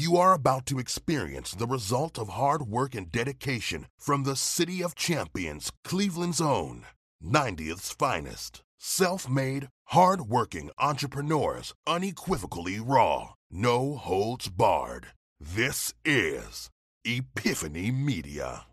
You are about to experience the result of hard work and dedication from the City of Champions, Cleveland's own, 90th's finest. Self made, hard working entrepreneurs, unequivocally raw, no holds barred. This is Epiphany Media.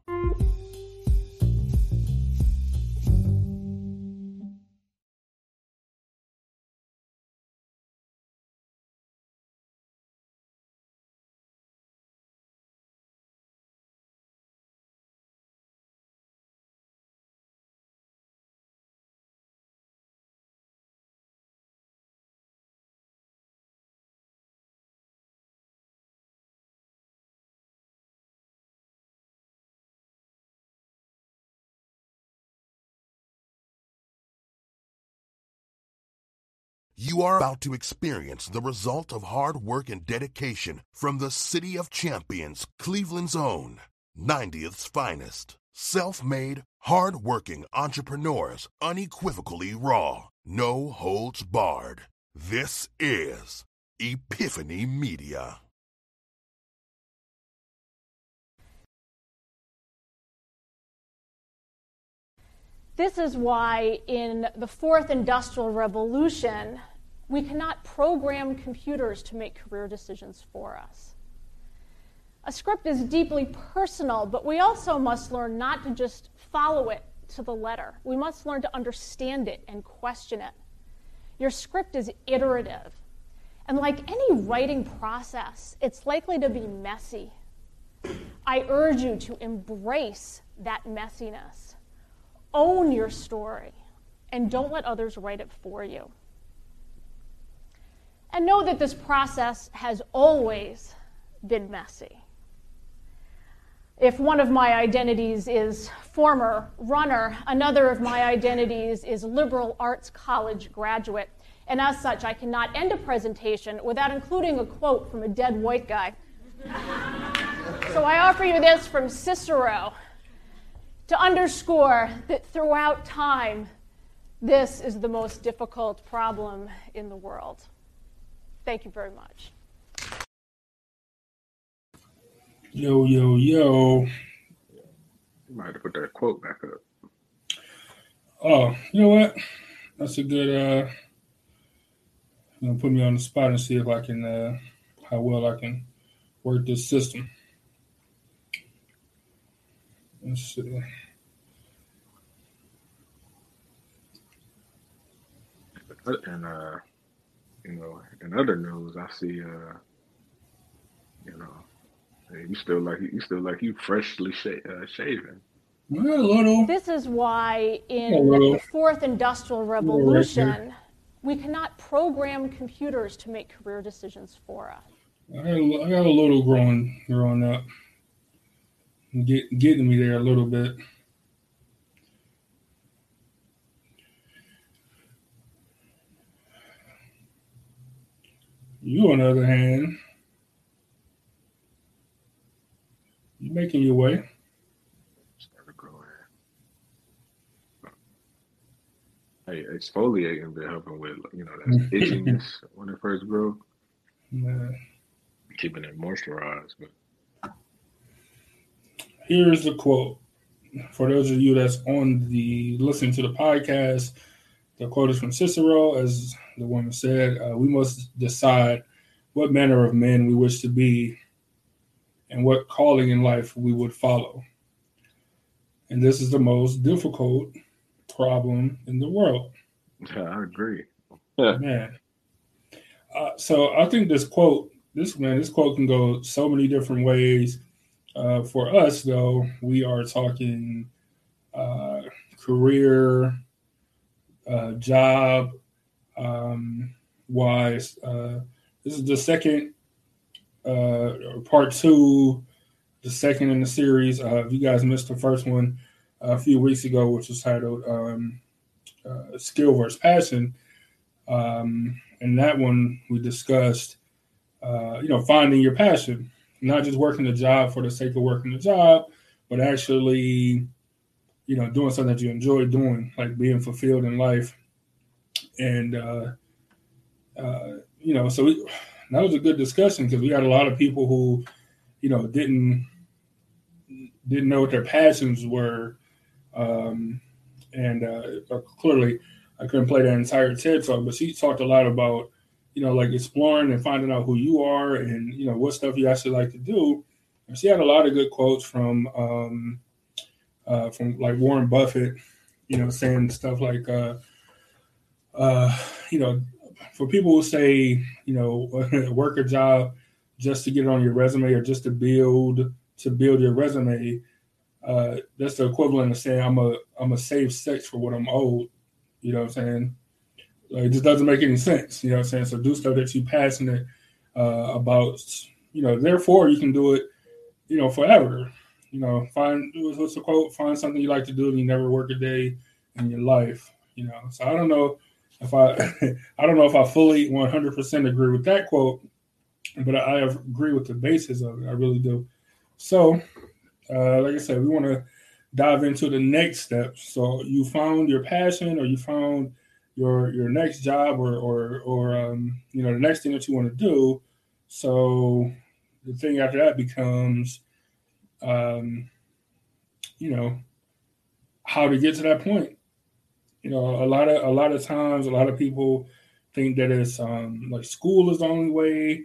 You are about to experience the result of hard work and dedication from the City of Champions, Cleveland's own, 90th's finest. Self made, hard working entrepreneurs, unequivocally raw, no holds barred. This is Epiphany Media. This is why, in the fourth industrial revolution, we cannot program computers to make career decisions for us. A script is deeply personal, but we also must learn not to just follow it to the letter. We must learn to understand it and question it. Your script is iterative. And like any writing process, it's likely to be messy. I urge you to embrace that messiness own your story and don't let others write it for you. And know that this process has always been messy. If one of my identities is former runner, another of my identities is liberal arts college graduate. And as such, I cannot end a presentation without including a quote from a dead white guy. so I offer you this from Cicero to underscore that throughout time, this is the most difficult problem in the world. Thank you very much. Yo, yo, yo. You might have put that quote back up. Oh, you know what? That's a good uh you know, put me on the spot and see if I can uh how well I can work this system. Let's see. And uh, you know, in other news, I see uh, you know, you still like you still like you freshly sh- uh, shaven. Well, a little. This is why in the fourth industrial revolution, we cannot program computers to make career decisions for us. I got a, I got a little growing growing up get, getting me there a little bit. You, on the other hand, you making your way. Hey, exfoliating been helping with you know that itchiness when it first grew. Man. Keeping it moisturized, but here's the quote for those of you that's on the listening to the podcast. The quote is from Cicero, as the woman said, uh, "We must decide what manner of men we wish to be, and what calling in life we would follow." And this is the most difficult problem in the world. Yeah, I agree. Yeah. Man. Uh, so I think this quote, this man, this quote can go so many different ways. Uh, for us, though, we are talking uh, career, uh, job um, wise. Uh, this is the second uh, part two, the second in the series. if you guys missed the first one a few weeks ago, which was titled um, "Skill versus Passion," um, and that one we discussed, you know, finding your passion not just working the job for the sake of working the job, but actually, you know, doing something that you enjoy doing, like being fulfilled in life. And, uh, uh, you know, so we, that was a good discussion because we had a lot of people who, you know, didn't didn't know what their passions were, um, and uh, clearly I couldn't play that entire TED talk, but she talked a lot about, you know, like exploring and finding out who you are and you know what stuff you actually like to do. And she had a lot of good quotes from um, uh, from like Warren Buffett, you know, saying stuff like, uh, uh, you know, for people who say, you know, work a job just to get it on your resume or just to build to build your resume, uh, that's the equivalent of saying I'm a I'm a save sex for what I'm owed. You know what I'm saying? Like, it just doesn't make any sense. You know what I'm saying? So do stuff that you're passionate uh, about. You know, therefore you can do it. You know, forever. You know, find what's the quote? Find something you like to do and you never work a day in your life. You know, so I don't know if I I don't know if I fully 100% agree with that quote, but I, I agree with the basis of it. I really do. So, uh, like I said, we want to dive into the next step. So you found your passion, or you found your your next job, or or or um, you know the next thing that you want to do. So the thing after that becomes, um, you know, how to get to that point. You know, a lot of a lot of times, a lot of people think that it's um, like school is the only way.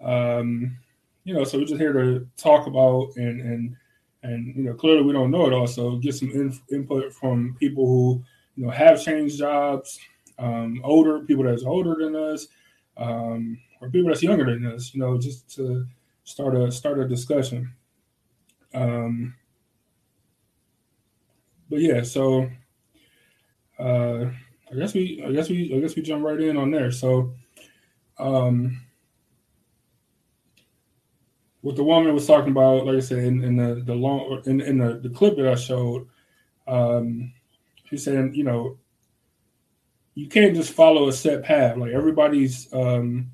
Um, you know, so we're just here to talk about and and and you know, clearly we don't know it all. So get some in, input from people who you know have changed jobs, um, older people that's older than us, um, or people that's younger than us. You know, just to start a start a discussion. Um, but yeah, so uh, I guess we I guess we I guess we jump right in on there. So um, what the woman was talking about, like I said, in, in the the long in, in the, the clip that I showed, um, she's saying, you know, you can't just follow a set path. Like everybody's um,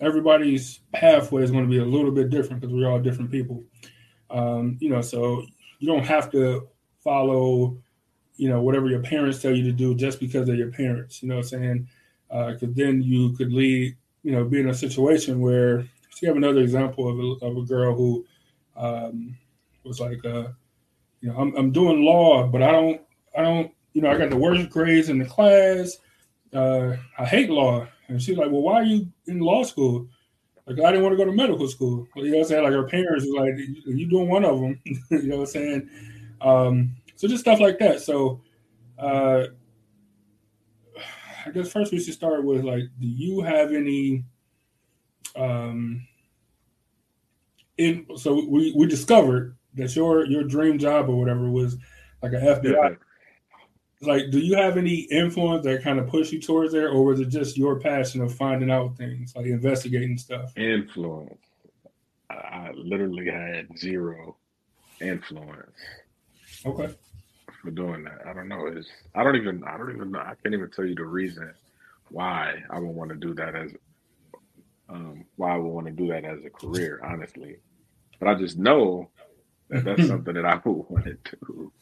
everybody's pathway is going to be a little bit different because we're all different people. Um, you know, so you don't have to follow, you know, whatever your parents tell you to do just because of your parents. You know what I'm saying? Because uh, then you could lead, you know, be in a situation where so you have another example of a, of a girl who um, was like, uh, you know, I'm, I'm doing law, but I don't, I don't, you know, I got the worst grades in the class. Uh, I hate law. And she's like, well, why are you in law school? Like, I didn't want to go to medical school. You know what I'm saying? Like, her parents was like, you doing one of them. you know what I'm saying? Um, so just stuff like that. So, uh, I guess first we should start with like, do you have any um, in so we we discovered that your your dream job or whatever was like an FBI. Like, do you have any influence that kind of push you towards there, or was it just your passion of finding out things, like investigating stuff? Influence. I literally had zero influence. Okay. For doing that, I don't know. Is I don't even I don't even know. I can't even tell you the reason why I would want to do that as um, why I would want to do that as a career, honestly. But I just know that that's something that I would want to do.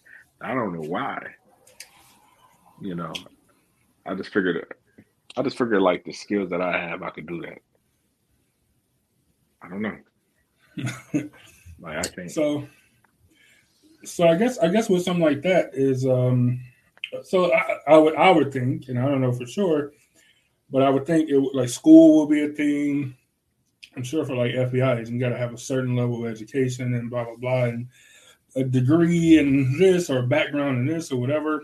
I don't know why. You know, I just figured, I just figured like the skills that I have, I could do that. I don't know. like I can't. So, so I guess I guess with something like that is, um, so I, I would I would think, and I don't know for sure, but I would think it like school will be a thing. I'm sure for like FBI's, you got to have a certain level of education and blah blah blah, and a degree in this or a background in this or whatever.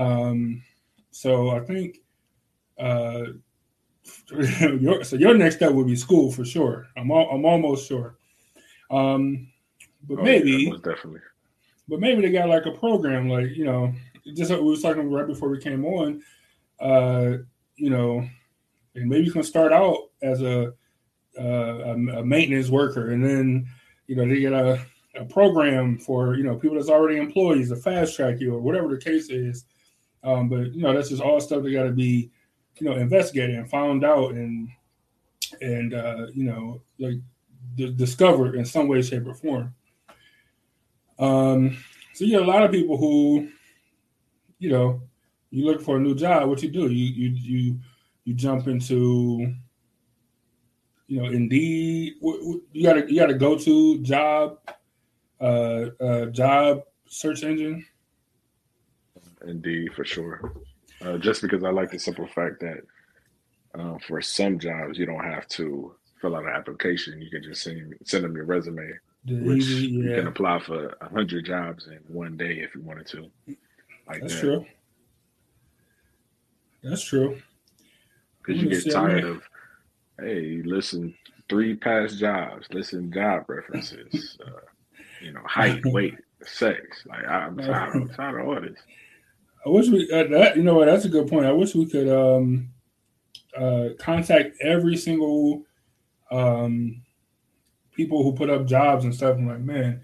Um, so I think uh, your, so your next step would be school for sure. I'm all, I'm almost sure. Um, but oh, maybe yeah, definitely. But maybe they got like a program, like you know, just like we was talking right before we came on. Uh, you know, and maybe you can start out as a, a, a maintenance worker, and then you know they get a, a program for you know people that's already employees to fast track you or whatever the case is. Um, but you know that's just all stuff that got to be you know investigated and found out and and uh, you know like d- discovered in some way, shape, or form. Um, so you have a lot of people who, you know, you look for a new job, what you do? You you you you jump into you know, Indeed. You got to you got to go to job, uh, uh, job search engine. Indeed, for sure. Uh, just because I like the simple fact that uh, for some jobs you don't have to fill out an application. You can just send send them your resume, the which easy, yeah. you can apply for a hundred jobs in one day if you wanted to. Like That's that. true. That's true. Because you get tired of, hey, listen, three past jobs, listen, job references, uh, you know, height, weight, sex. Like I'm tired, I'm tired of all this. I wish we uh, that you know what that's a good point. I wish we could um, uh, contact every single um, people who put up jobs and stuff. I'm like, man,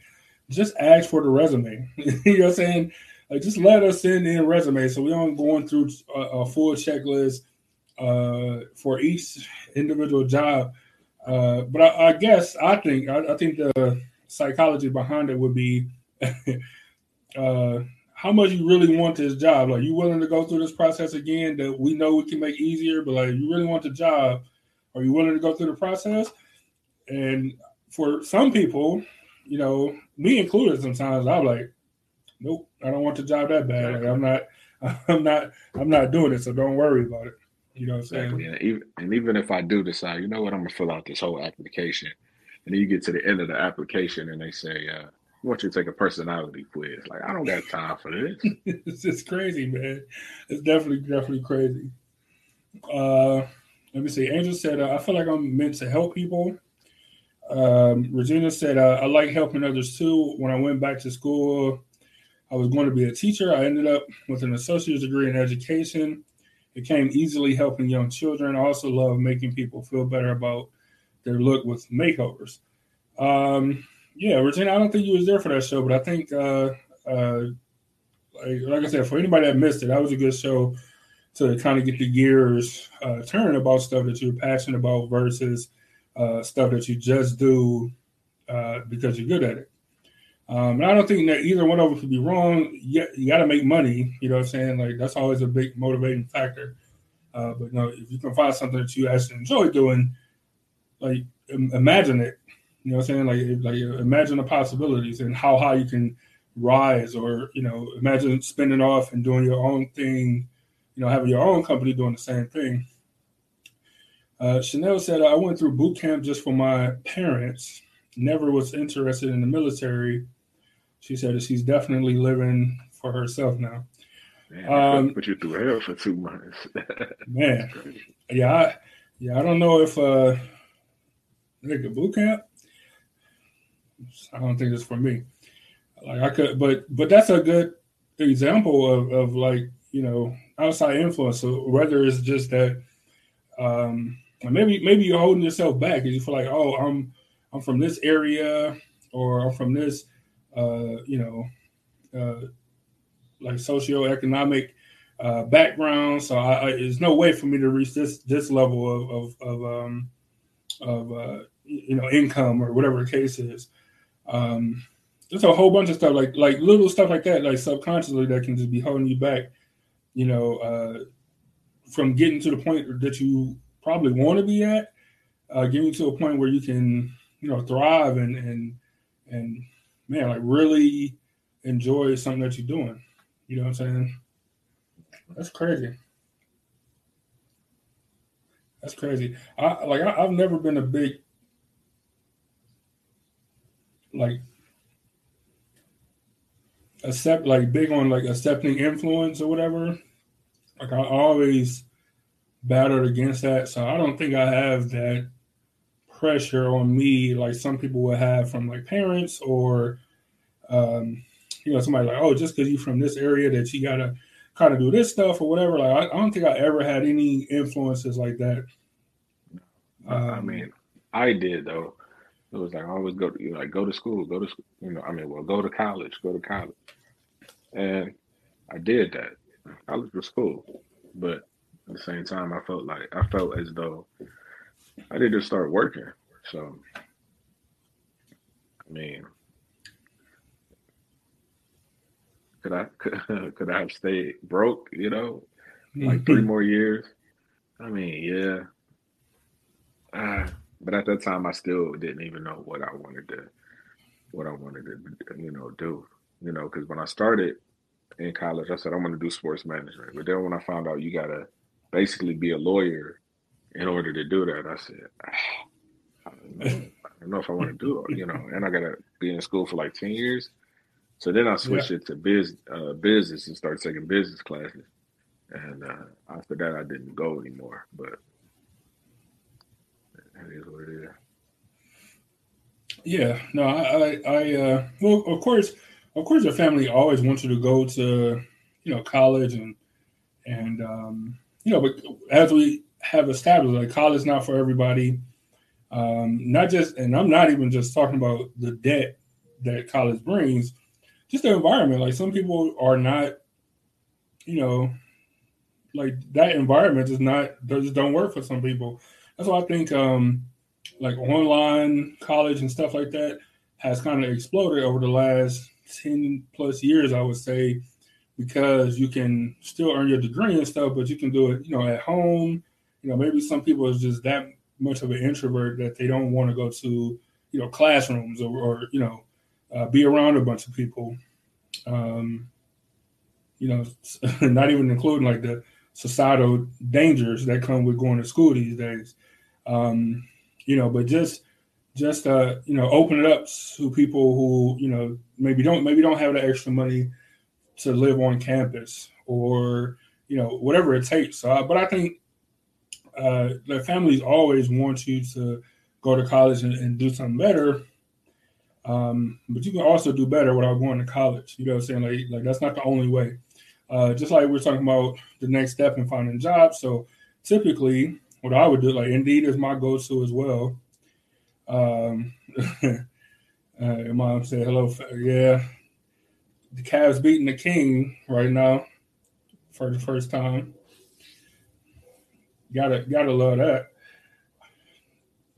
just ask for the resume. you know what I'm saying? Like, just let us send in resume so we aren't going through a, a full checklist uh, for each individual job. Uh, but I, I, guess I think I, I, think the psychology behind it would be uh, how much you really want this job. Like, you willing to go through this process again that we know we can make easier, but like, you really want the job. Are you willing to go through the process? And for some people, you know, me included, sometimes I'm like, nope, I don't want the job that bad. Like, I'm not, I'm not, I'm not doing it. So don't worry about it. You know what I'm saying? Exactly. And even, and even if I do decide, you know what, I'm gonna fill out this whole application, and then you get to the end of the application and they say, uh, "We want you to take a personality quiz." Like, I don't got time for this. it's just crazy, man. It's definitely, definitely crazy. Uh, let me see. Angel said, uh, "I feel like I'm meant to help people." Um, Regina said, uh, "I like helping others too." When I went back to school, I was going to be a teacher. I ended up with an associate's degree in education. It came easily helping young children. I also love making people feel better about their look with makeovers. Um, yeah, Regina, I don't think you was there for that show, but I think, uh, uh, like, like, I said, for anybody that missed it, that was a good show to kind of get the gears uh, turning about stuff that you're passionate about versus uh, stuff that you just do uh, because you're good at it. Um, and I don't think that either one of them could be wrong. You, you got to make money. You know what I'm saying? Like that's always a big motivating factor. Uh, but you know, if you can find something that you actually enjoy doing, like imagine it. You know what I'm saying? Like like imagine the possibilities and how high you can rise, or you know, imagine spinning off and doing your own thing. You know, having your own company doing the same thing. Uh, Chanel said, "I went through boot camp just for my parents. Never was interested in the military." She said that she's definitely living for herself now. Man, um, put you through hell for two months. man, yeah, I, yeah, I don't know if uh, like a boot camp. I don't think it's for me. Like I could, but but that's a good example of, of like you know outside influence. So whether it's just that, um, maybe maybe you're holding yourself back because you feel like, oh, I'm I'm from this area or I'm from this uh, you know, uh, like socioeconomic uh, background. So I, I, there's no way for me to reach this this level of of, of um, of uh, you know income or whatever the case is. Um, there's a whole bunch of stuff like like little stuff like that, like subconsciously that can just be holding you back. You know, uh, from getting to the point that you probably want to be at, uh, getting to a point where you can you know thrive and and and man, like really enjoy something that you're doing. You know what I'm saying? That's crazy. That's crazy. I like I, have never been a big like accept like big on like accepting influence or whatever. Like I always battled against that. So I don't think I have that pressure on me like some people would have from like parents or um, you know somebody like oh just because you're from this area that you gotta kind of do this stuff or whatever like I, I, don't think i ever had any influences like that um, i mean i did though it was like I always go to you know, like go to school go to school you know i mean well go to college go to college and i did that college was cool but at the same time i felt like i felt as though I need to start working. So, I mean, could I could, could I have stayed broke? You know, like three more years. I mean, yeah. Uh, but at that time, I still didn't even know what I wanted to, what I wanted to, you know, do. You know, because when I started in college, I said I'm going to do sports management. But then when I found out you got to basically be a lawyer in order to do that, I said, ah, I, don't know, I don't know if I want to do it. You know, and I got to be in school for like ten years. So then I switched yeah. it to biz, uh, business and started taking business classes. And uh, after that, I didn't go anymore. But what it is. Yeah, no, I, I, I uh, well, of course, of course, your family always wants you to go to, you know, college and, and, um, you know, but as we have established, like college not for everybody. Um, not just, and I'm not even just talking about the debt that college brings, just the environment. Like some people are not, you know, like that environment is not they just don't work for some people. That's why I think um like online college and stuff like that has kind of exploded over the last 10 plus years, I would say, because you can still earn your degree and stuff, but you can do it, you know, at home. You know, maybe some people is just that much of an introvert that they don't want to go to, you know, classrooms or, or you know, uh, be around a bunch of people. Um, you know, not even including like the societal dangers that come with going to school these days. Um, you know, but just just uh, you know, open it up to people who you know maybe don't maybe don't have the extra money to live on campus or you know whatever it takes. So, but I think uh, the families always want you to go to college and, and do something better. Um, but you can also do better without going to college. You know what I'm saying? Like, like that's not the only way. Uh, just like we're talking about the next step in finding jobs. So typically, what I would do, like Indeed is my go-to as well. Um, uh, your mom said hello. Yeah, the Cavs beating the King right now for the first time. Gotta gotta love that.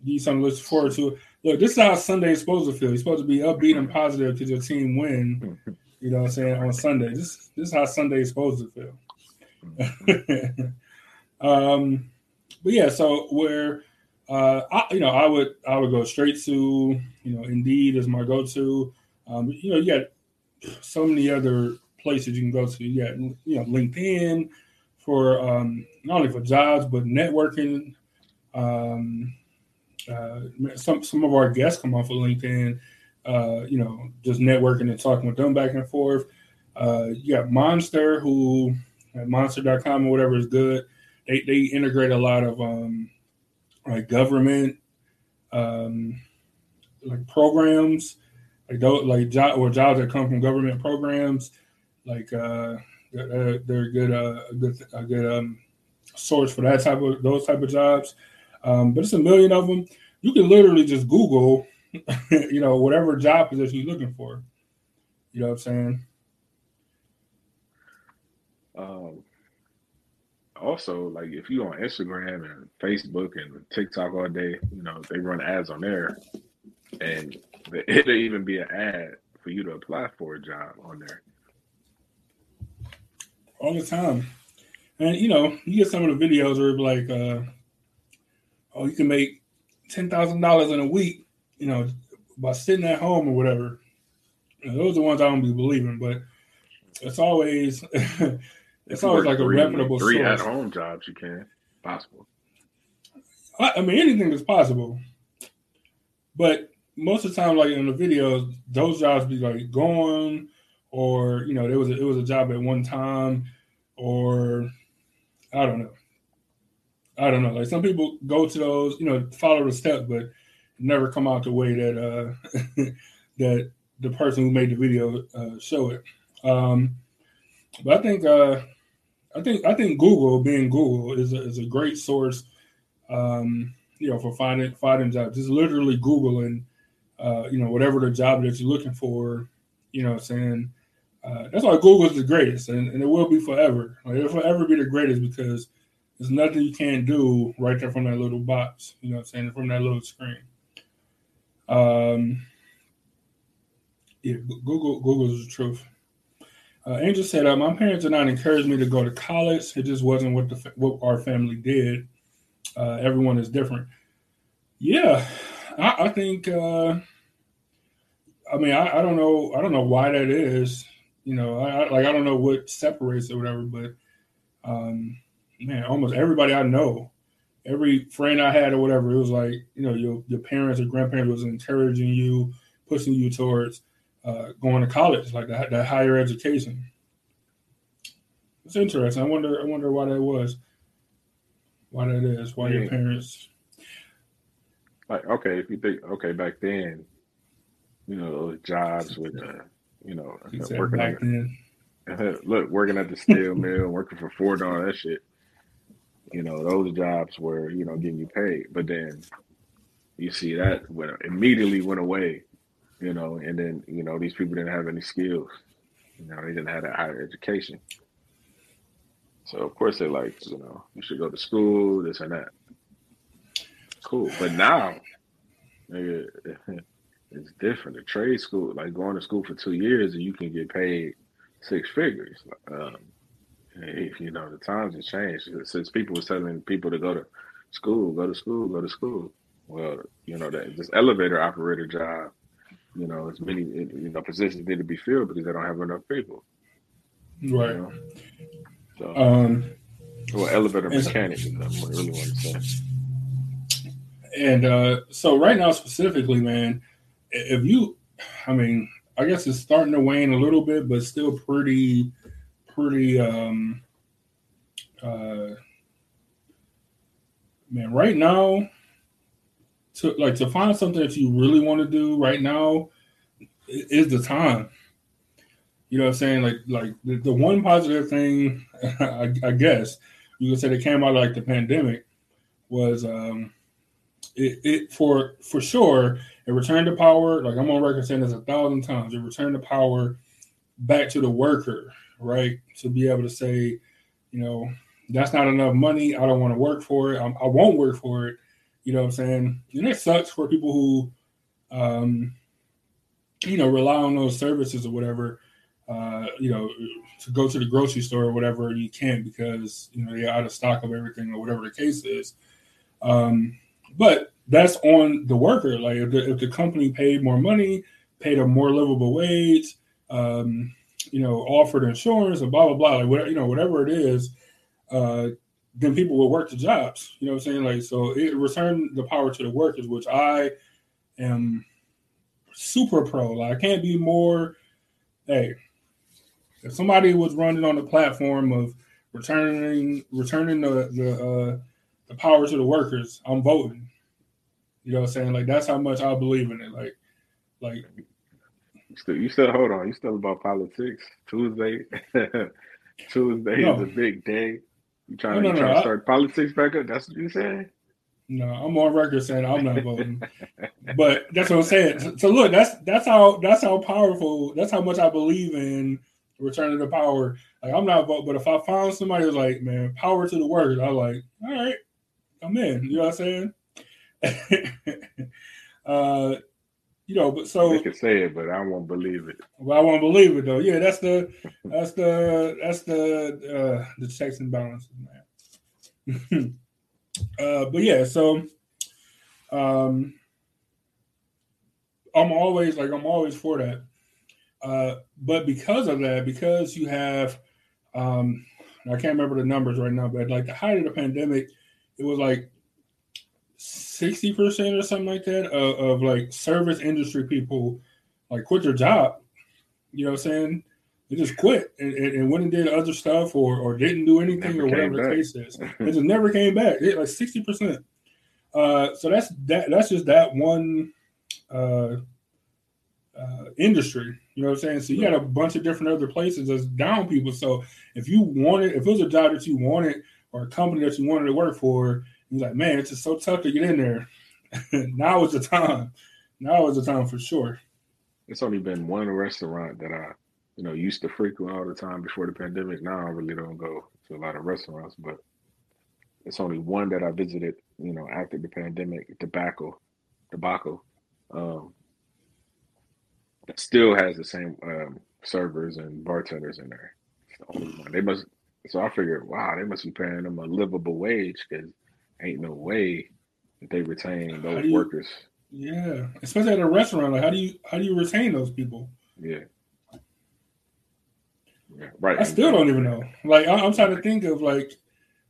Need something to look forward to. Look, this is how Sunday is supposed to feel. You're supposed to be upbeat and positive because your team win. You know what I'm saying on Sunday. This this is how Sunday is supposed to feel. um, but yeah, so where uh, I, you know, I would I would go straight to you know Indeed as my go-to. Um, you know, you got so many other places you can go to. You got you know LinkedIn for um, not only for jobs but networking. Um, uh, some some of our guests come off of LinkedIn. Uh, you know, just networking and talking with them back and forth. Uh, you got Monster, who at Monster.com or whatever is good. They they integrate a lot of um, like government um, like programs, like those like job or jobs that come from government programs. Like uh, they're, they're good uh, a good a good um, source for that type of those type of jobs. Um, but it's a million of them. You can literally just Google, you know, whatever job position you're looking for. You know what I'm saying? Um, also like if you on Instagram and Facebook and TikTok all day, you know, they run ads on there and it'll even be an ad for you to apply for a job on there. All the time. And you know, you get some of the videos where like uh oh you can make ten thousand dollars in a week, you know, by sitting at home or whatever. Those are the ones I don't be believing, but it's always It's always like three, a reputable three source. at home jobs you can possible. I, I mean, anything is possible, but most of the time, like in the videos, those jobs be like gone, or you know, there was a, it was a job at one time, or I don't know. I don't know. Like some people go to those, you know, follow the steps, but never come out the way that uh that the person who made the video uh, show it. Um, but I think uh, I think I think Google, being Google, is a, is a great source, um, you know, for finding finding jobs. Just literally Googling, uh, you know, whatever the job that you're looking for. You know, saying uh, that's why Google is the greatest, and, and it will be forever. Like, it'll forever be the greatest because there's nothing you can't do right there from that little box. You know, what I'm saying from that little screen. Um, yeah, Google Google is the truth. Uh, Angel said, uh, "My parents did not encourage me to go to college. It just wasn't what the what our family did. Uh, everyone is different. Yeah, I, I think. Uh, I mean, I, I, don't know. I don't know why that is. You know, I, like I don't know what separates or whatever. But um, man, almost everybody I know, every friend I had or whatever, it was like you know your your parents or grandparents was encouraging you, pushing you towards uh, going to college, like that, that higher education. It's interesting. I wonder. I wonder why that was. Why that is. Why yeah. your parents. Like okay, if you think okay back then, you know those jobs with uh, you know working back on, then. look working at the steel mill, working for Ford, all that shit. You know those jobs were you know getting you paid, but then you see that went immediately went away. You know, and then you know these people didn't have any skills. You know, they didn't have a higher education. So of course they're like, you know, you should go to school, this and that. Cool. But now it's different. The trade school, like going to school for two years and you can get paid six figures. Um, if you know the times have changed since people were telling people to go to school, go to school, go to school. Well, you know that this elevator operator job, you know, as many you know positions need to be filled because they don't have enough people. Right. You know? So, um, well, elevator mechanic is what I really want to say. And uh, so, right now, specifically, man, if you, I mean, I guess it's starting to wane a little bit, but still pretty, pretty, um, uh, man, right now, to like to find something that you really want to do right now is the time. You know what I'm saying? Like like the, the one positive thing, I, I, guess you could say that came out like the pandemic was um it, it for for sure it returned the power. Like I'm on record saying this a thousand times. It returned the power back to the worker, right? To be able to say, you know, that's not enough money. I don't want to work for it. I, I won't work for it. You know what I'm saying? And it sucks for people who, um, you know, rely on those services or whatever uh, you know, to go to the grocery store or whatever, you can't because you know they're out of stock of everything or whatever the case is. Um, but that's on the worker. Like if the, if the company paid more money, paid a more livable wage, um, you know, offered insurance and blah blah blah, like whatever you know, whatever it is, uh, then people will work the jobs. You know what I'm saying? Like so, it returned the power to the workers, which I am super pro. Like I can't be more. Hey, if somebody was running on the platform of returning returning the the, uh, the power to the workers, I'm voting. You know what I'm saying? Like that's how much I believe in it. Like like you still, you still hold on. You still about politics. Tuesday, Tuesday no. is a big day. You trying, no, no, you trying to start I, politics back up? That's what you're saying? No, I'm on record saying I'm not voting. but that's what I'm saying. So, so, look, that's that's how that's how powerful. That's how much I believe in returning the power. Like I'm not voting, but if I found somebody who's like, man, power to the workers, I'm like, all right, I'm in. You know what I'm saying? uh, you know, but so they can say it, but I won't believe it. Well, I won't believe it though. Yeah, that's the that's the that's the uh the checks and balances, man. uh, but yeah, so um, I'm always like I'm always for that. Uh, but because of that, because you have, um, I can't remember the numbers right now, but like the height of the pandemic, it was like 60% or something like that of, of like service industry people like quit their job. You know what I'm saying? They just quit and, and, and went and did other stuff or, or didn't do anything never or whatever the case is. It just never came back. It, like 60%. Uh, so that's that that's just that one uh, uh, industry. You know what I'm saying? So you got a bunch of different other places that's down people. So if you wanted, if it was a job that you wanted or a company that you wanted to work for, you're like, man, it's just so tough to get in there. now is the time. Now is the time for sure. It's only been one restaurant that I, you know, used to frequent all the time before the pandemic. Now I really don't go to a lot of restaurants, but it's only one that I visited, you know, after the pandemic, tobacco, tobacco. Um, still has the same um, servers and bartenders in there. It's the only one. They must. So I figured, wow, they must be paying them a livable wage because ain't no way that they retain those you, workers. Yeah, especially at a restaurant. Like, how do you how do you retain those people? Yeah. Yeah, right. I still don't even know. Like, I'm trying to think of like,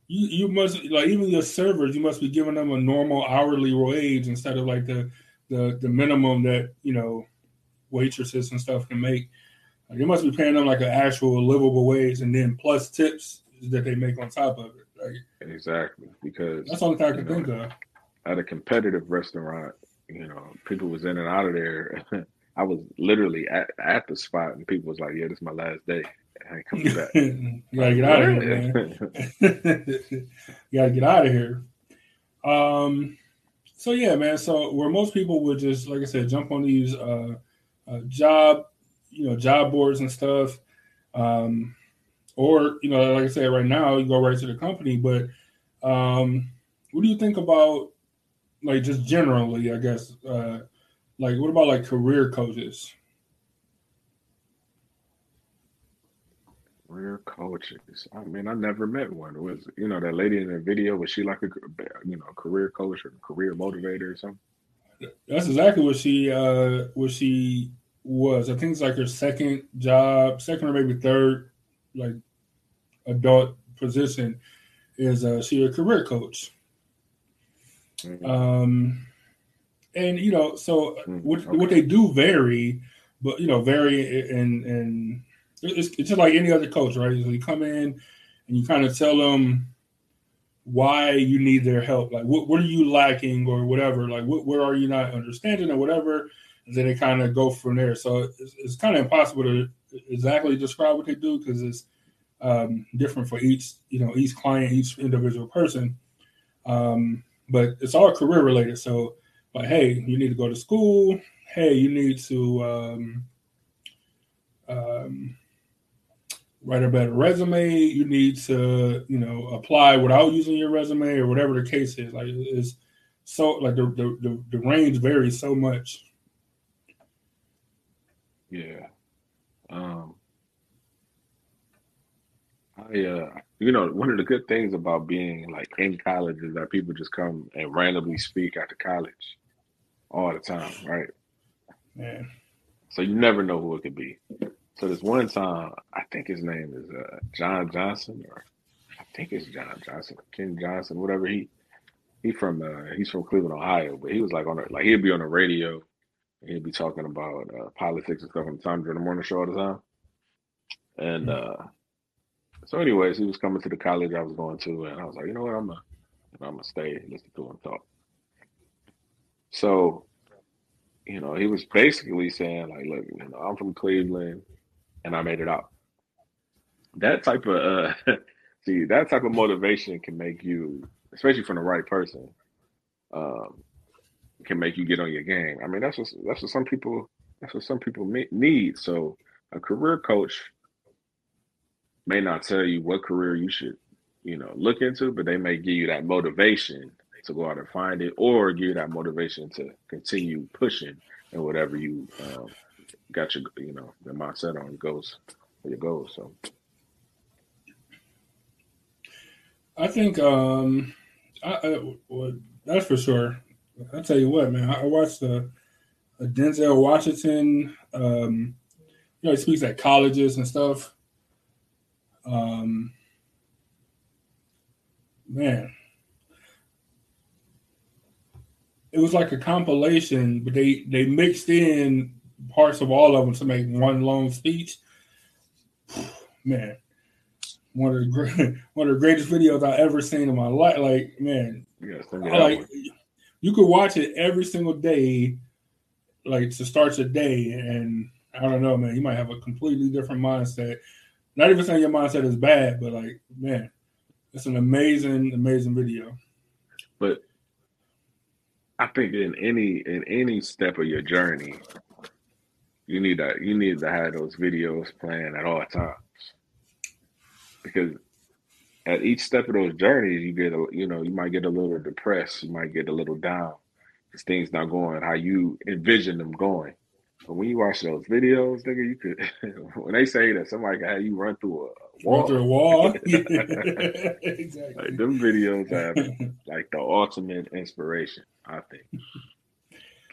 you you must like even your servers, you must be giving them a normal hourly wage instead of like the the the minimum that you know waitresses and stuff can make. Like, you must be paying them like an actual livable wage, and then plus tips that they make on top of it. Like, exactly, because that's all I can think of. At a competitive restaurant, you know, people was in and out of there. I was literally at, at the spot, and people was like, "Yeah, this is my last day. I ain't coming back." you gotta get out of here, man. you gotta get out of here. Um. So yeah, man. So where most people would just, like I said, jump on these uh, uh job, you know, job boards and stuff. Um, or you know, like I said, right now you go right to the company. But um, what do you think about like just generally, I guess, uh, like what about like career coaches? Career coaches. I mean, I never met one. Was you know that lady in the video? Was she like a you know career coach or career motivator or something? That's exactly what she uh what she was. I think it's like her second job, second or maybe third, like adult position. Is uh she a career coach? Mm-hmm. Um, and you know, so mm-hmm. what okay. what they do vary, but you know, vary and and it's, it's just like any other coach, right? So you come in and you kind of tell them why you need their help, like what what are you lacking or whatever, like what where are you not understanding or whatever, and then they kind of go from there. So it's, it's kind of impossible to exactly describe what they do because it's um, different for each you know each client, each individual person. Um, but it's all career related. So, like, hey, you need to go to school. Hey, you need to um, um, write a better resume. You need to, you know, apply without using your resume or whatever the case is. Like, it's so like the the, the, the range varies so much. Yeah. Um, I uh you know, one of the good things about being like in college is that people just come and randomly speak after college all the time, right? Yeah. So you never know who it could be. So this one time, I think his name is uh, John Johnson, or I think it's John Johnson, Ken Johnson, whatever. He he from uh, he's from Cleveland, Ohio, but he was like on a, like he'd be on the radio, and he'd be talking about uh, politics and stuff on the time during the morning show all the time, and. Mm-hmm. uh so, anyways, he was coming to the college I was going to, and I was like, you know what, I'm gonna, I'm gonna stay, and listen to him talk. So, you know, he was basically saying like, look, you know, I'm from Cleveland, and I made it out. That type of, uh, see, that type of motivation can make you, especially from the right person, um, can make you get on your game. I mean, that's what that's what some people that's what some people need. So, a career coach may not tell you what career you should, you know, look into, but they may give you that motivation to go out and find it, or give you that motivation to continue pushing and whatever you um, got your, you know, the mindset on goes your goals. So, I think um, I, I well, that's for sure. I tell you what, man, I watched a, a Denzel Washington. Um, you know, he speaks at colleges and stuff. Um, man, it was like a compilation, but they they mixed in parts of all of them to make one long speech. Man, one of the great, one of the greatest videos I've ever seen in my life. Like, man, yes, like you could watch it every single day, like to start your day, and I don't know, man, you might have a completely different mindset not even saying your mindset is bad, but like, man, it's an amazing, amazing video. But I think in any in any step of your journey, you need to you need to have those videos playing at all times because at each step of those journeys, you get a you know you might get a little depressed, you might get a little down because things not going how you envision them going. But when you watch those videos, nigga, you could when they say that somebody can have you run through a wall. through a wall. exactly. Like them videos have like the ultimate inspiration. I think.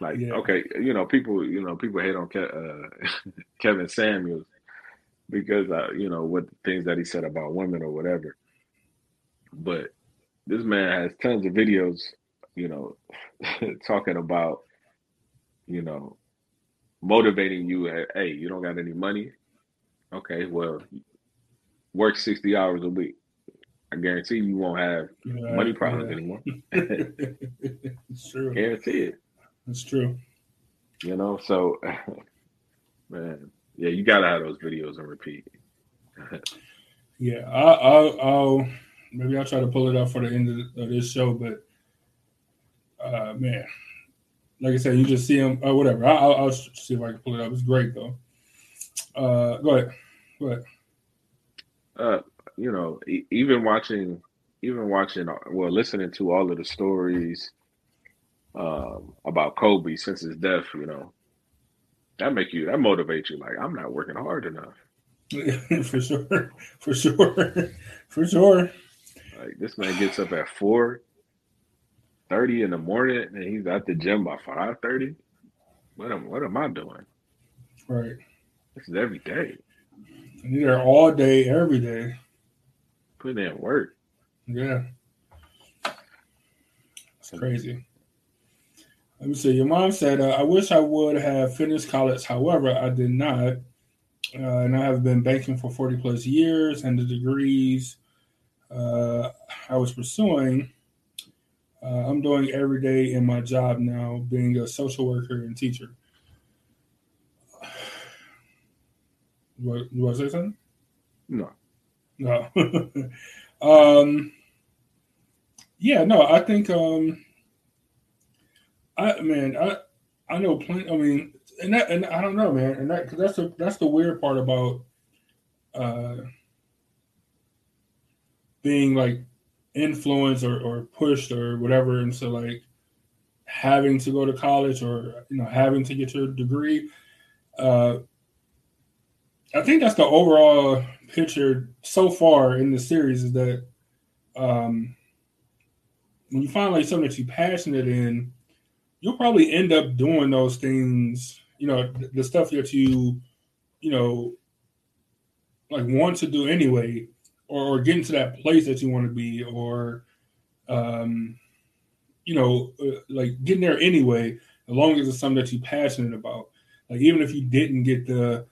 Like Yeah. okay, you know people, you know people hate on Ke- uh, Kevin Samuels because uh, you know what things that he said about women or whatever. But this man has tons of videos, you know, talking about, you know, motivating you. at, Hey, you don't got any money? Okay, well, work sixty hours a week. I guarantee you won't have Yeah, money problems yeah. anymore. it's true. Guarantee it. It's true. You know, so man, yeah, you gotta have those videos and repeat. Yeah, I, I'll, I'll maybe I'll try to pull it up for the end of, of this show, but uh, man, like I said, you just see him or whatever. I, I'll, I'll see if I can pull it up. It's great though. Uh, go ahead. Go ahead. uh, you know, e- even watching, even watching, uh, well, listening to all of the stories um, about Kobe since his death, you know, that make you, that motivates you. Like, I'm not working hard enough. for sure, for sure, for sure. Like, this man gets up at four thirty in the morning, and he's at the gym by five thirty. What am, what am I doing? Right. This is every day. And you're there all day, every day. Putting in work. Yeah. It's crazy. Let me see. Your mom said, uh, I wish I would have finished college. However, I did not. Uh, and I have been banking for 40 plus years, and the degrees uh, I was pursuing, uh, I'm doing every day in my job now, being a social worker and teacher. You want say something? No. No. um yeah, no, I think um I man, I I know plenty I mean and that and I don't know, man, and that cause that's the that's the weird part about uh being like influenced or, or pushed or whatever into like having to go to college or you know having to get your degree. Uh I think that's the overall picture so far in the series is that um, when you find like something that you're passionate in, you'll probably end up doing those things. You know, the, the stuff that you, you know, like want to do anyway, or, or getting to that place that you want to be, or, um, you know, uh, like getting there anyway, as long as it's something that you're passionate about. Like even if you didn't get the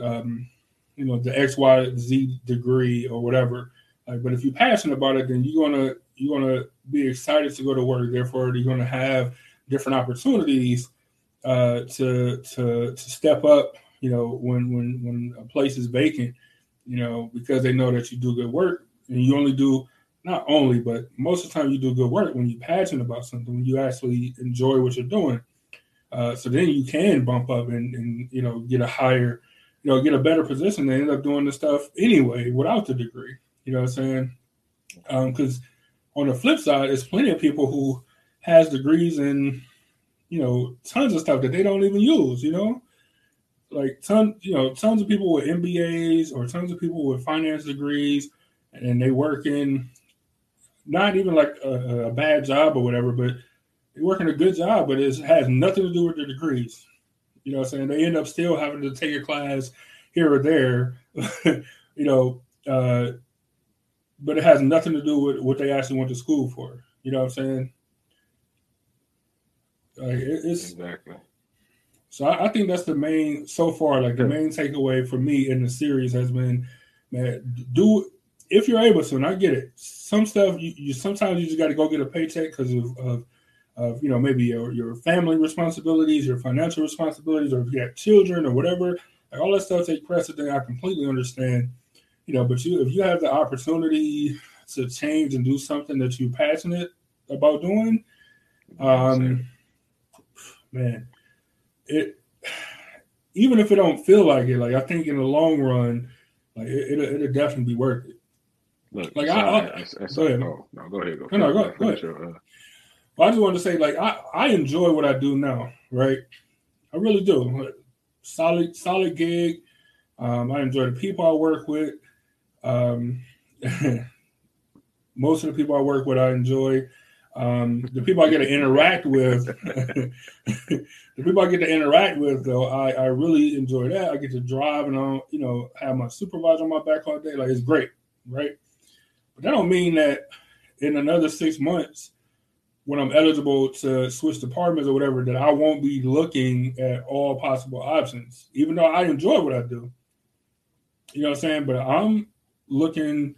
um, you know, the X, Y, Z degree or whatever. Like, but if you're passionate about it, then you're gonna you're gonna be excited to go to work. Therefore, you're gonna have different opportunities uh, to to to step up. You know, when when when a place is vacant, you know, because they know that you do good work, and you only do not only, but most of the time you do good work when you're passionate about something, when you actually enjoy what you're doing. Uh, so then you can bump up and, and you know get a higher you know, get a better position. They end up doing the stuff anyway without the degree. You know what I'm saying? Because on the flip side, there's plenty of people who has degrees in, you know, tons of stuff that they don't even use. You know, like ton, you know, tons of people with MBAs or tons of people with finance degrees, and they work in not even like a, a bad job or whatever, but they work in a good job, but it has nothing to do with their degrees. You know what I'm saying? They end up still having to take a class here or there, you know, uh, but it has nothing to do with what they actually went to school for. You know what I'm saying? Like it, it's Exactly. So I, I think that's the main so far. Like the main takeaway for me in the series has been, man, do if you're able to, and I get it. Some stuff you, you sometimes you just got to go get a paycheck because of, of of you know maybe your your family responsibilities, your financial responsibilities, or if you have children or whatever. Like all that stuff take precedent. I completely understand, you know. But you if you have the opportunity to change and do something that you're passionate about doing, um, man, it even if it don't feel like it, like I think in the long run, like it, it'll, it'll definitely be worth it. Look, Like, so I- I- I- I- go ahead. oh, no, go ahead. Go, No, no, go- go ahead. your, uh, Well, I just wanted to say, like, I, I enjoy what I do now, right? I really do. Like, solid, solid gig. Um, I enjoy the people I work with. Um, most of the people I work with, I enjoy. Um, the people I get to interact with, the people I get to interact with, though, I, I really enjoy that. I get to drive and I, you know, have my supervisor on my back all day. Like it's great, right? But that don't mean that in another six months, when I'm eligible to switch departments or whatever, that I won't be looking at all possible options, even though I enjoy what I do. You know what I'm saying? But I'm looking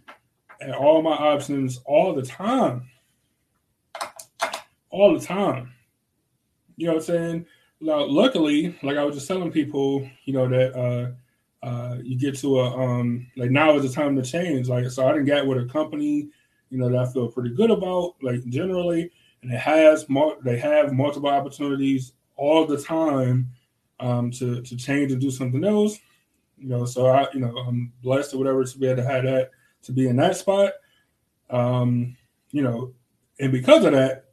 at all my options all the time all the time. You know what I'm saying? Now, luckily, like I was just telling people, you know, that uh, uh, you get to a um, like now is the time to change. Like, so I didn't get with a company, you know, that I feel pretty good about, like generally, and it has more. They have multiple opportunities all the time um, to to change and do something else. You know, so I, you know, I'm blessed or whatever to be able to have that to be in that spot. Um, you know, and because of that,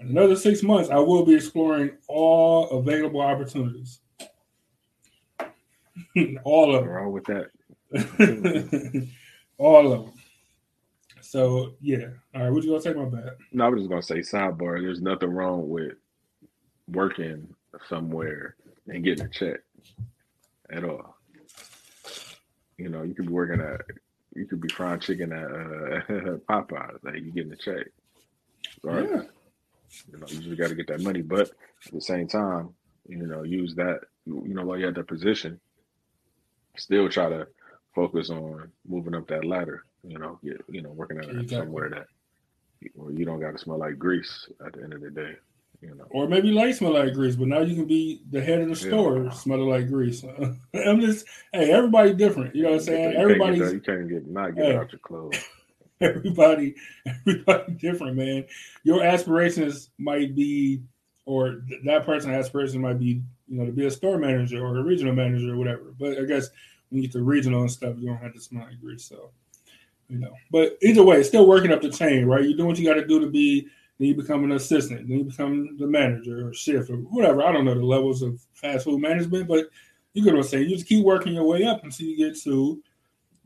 in another six months, I will be exploring all available opportunities. all of them. Wrong with that. all of them. So yeah. All right, what you gonna say about that? No, I was just gonna say sidebar. There's nothing wrong with working somewhere and getting a check at all. You know, you could be working at, you could be frying chicken at uh, Popeyes. Like you getting a check. Right? Yeah. You know, you just got to get that money, but at the same time, you know, use that. You know, while you're at that position, still try to focus on moving up that ladder. You know, get you know working exactly. somewhere that where you don't got to smell like grease at the end of the day. You know, or maybe like smell like grease, but now you can be the head of the store yeah. smelling like grease. I'm just, hey, everybody different. You know what I'm saying? Everybody, you can't get not get hey. out your clothes. everybody, everybody different, man. Your aspirations might be, or that person's aspirations might be, you know, to be a store manager or a regional manager or whatever. But I guess when you get to regional and stuff, you don't have to smell agree. So, you know, but either way, it's still working up the chain, right? You're doing what you got to do to be. Then you become an assistant. Then you become the manager or shift or whatever. I don't know the levels of fast food management, but you get what I'm saying. You just keep working your way up until you get to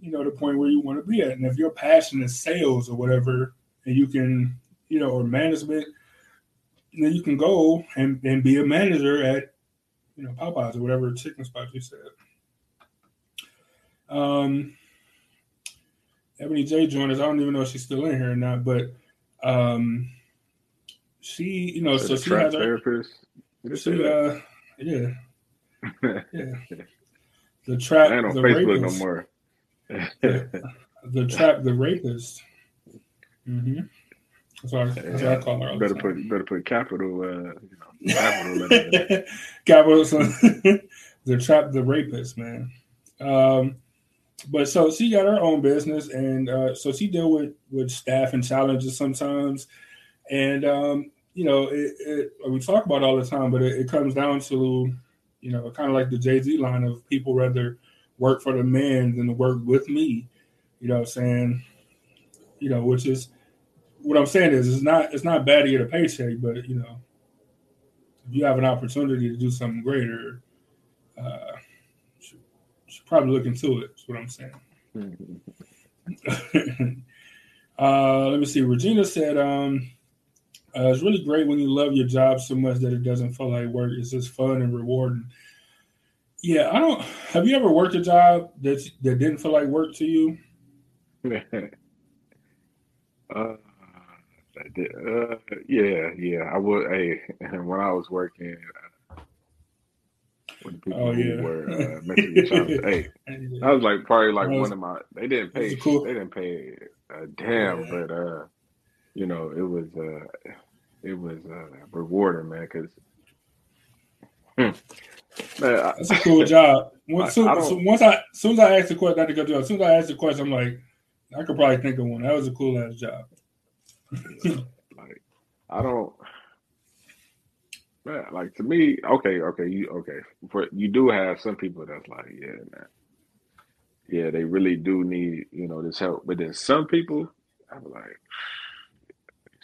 you know, the point where you want to be at. And if your passion is sales or whatever, and you can, you know, or management, then you can go and, and be a manager at, you know, Popeyes or whatever chicken spot you said. Um, Ebony J joined us. I don't even know if she's still in here or not, but um, she, you know, so, so she has her therapist. She, uh, yeah, yeah. The trap. I ain't on Facebook rapist. no more the trap, the rapist. Mm-hmm. That's what, I, that's what I call her. Better put better put capital. Uh, you know, capital. capital. So, the trap, the rapist, man. Um, but so she got her own business, and uh, so she deal with with staff and challenges sometimes, and um, you know, it, it, we talk about all the time, but it, it comes down to, you know, kind of like the Jay Z line of people rather work for the man than to work with me. You know what I'm saying? You know, which is what I'm saying is it's not it's not bad to get a paycheck, but you know, if you have an opportunity to do something greater, uh, should, should probably look into it. That's what I'm saying. uh, let me see. Regina said, um, uh, "It's really great when you love your job so much that it doesn't feel like work. It's just fun and rewarding." Yeah, I don't. Have you ever worked a job that that didn't feel like work to you? uh, uh, yeah, yeah. I would. Hey, when I was working, when people oh, yeah. who were uh, mentally challenged, hey, that was like probably like was, one of my. They didn't pay. Cool. They didn't pay a damn, yeah. but uh, you know, it was uh, it was uh, rewarding, man, because. Hmm, Man, That's a cool job. Once, I, I so once I, as soon as I asked the question, not to go as soon as I asked the question, I'm like, I could probably think of one. That was a cool ass job. like, I don't. Man, like to me, okay, okay, you okay. For you do have some people that's like, yeah, man, yeah, they really do need you know this help. But then some people, I'm like,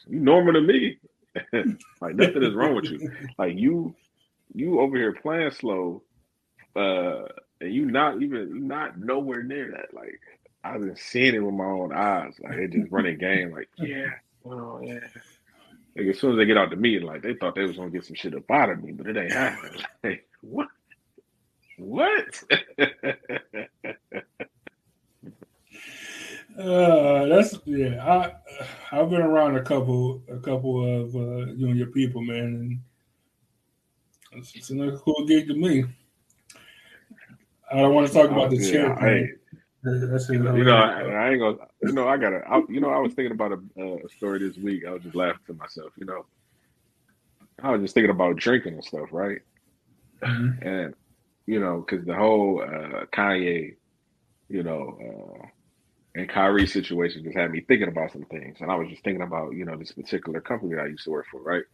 you normal to me. like nothing is wrong with you. Like you you over here playing slow, uh, and you not even you not nowhere near that. Like I've been seeing it with my own eyes. Like they just running game. Like yeah, oh yeah. Like as soon as they get out the meeting, like they thought they was gonna get some shit up out of me, but it ain't happening. Like what? What? uh, that's yeah. I I've been around a couple a couple of uh, you know your people, man, and it's, it's a cool gig to me. I don't want to talk about the yeah, That's you know, I, I ain't gonna. You know, I gotta. I, you know, I was thinking about a, a story this week. I was just laughing to myself. You know, I was just thinking about drinking and stuff, right? Mhm. And you know, because the whole uh, Kanye, you know, uh, and Kyrie situation just had me thinking about some things, and I was just thinking about you know this particular company that I used to work for, right?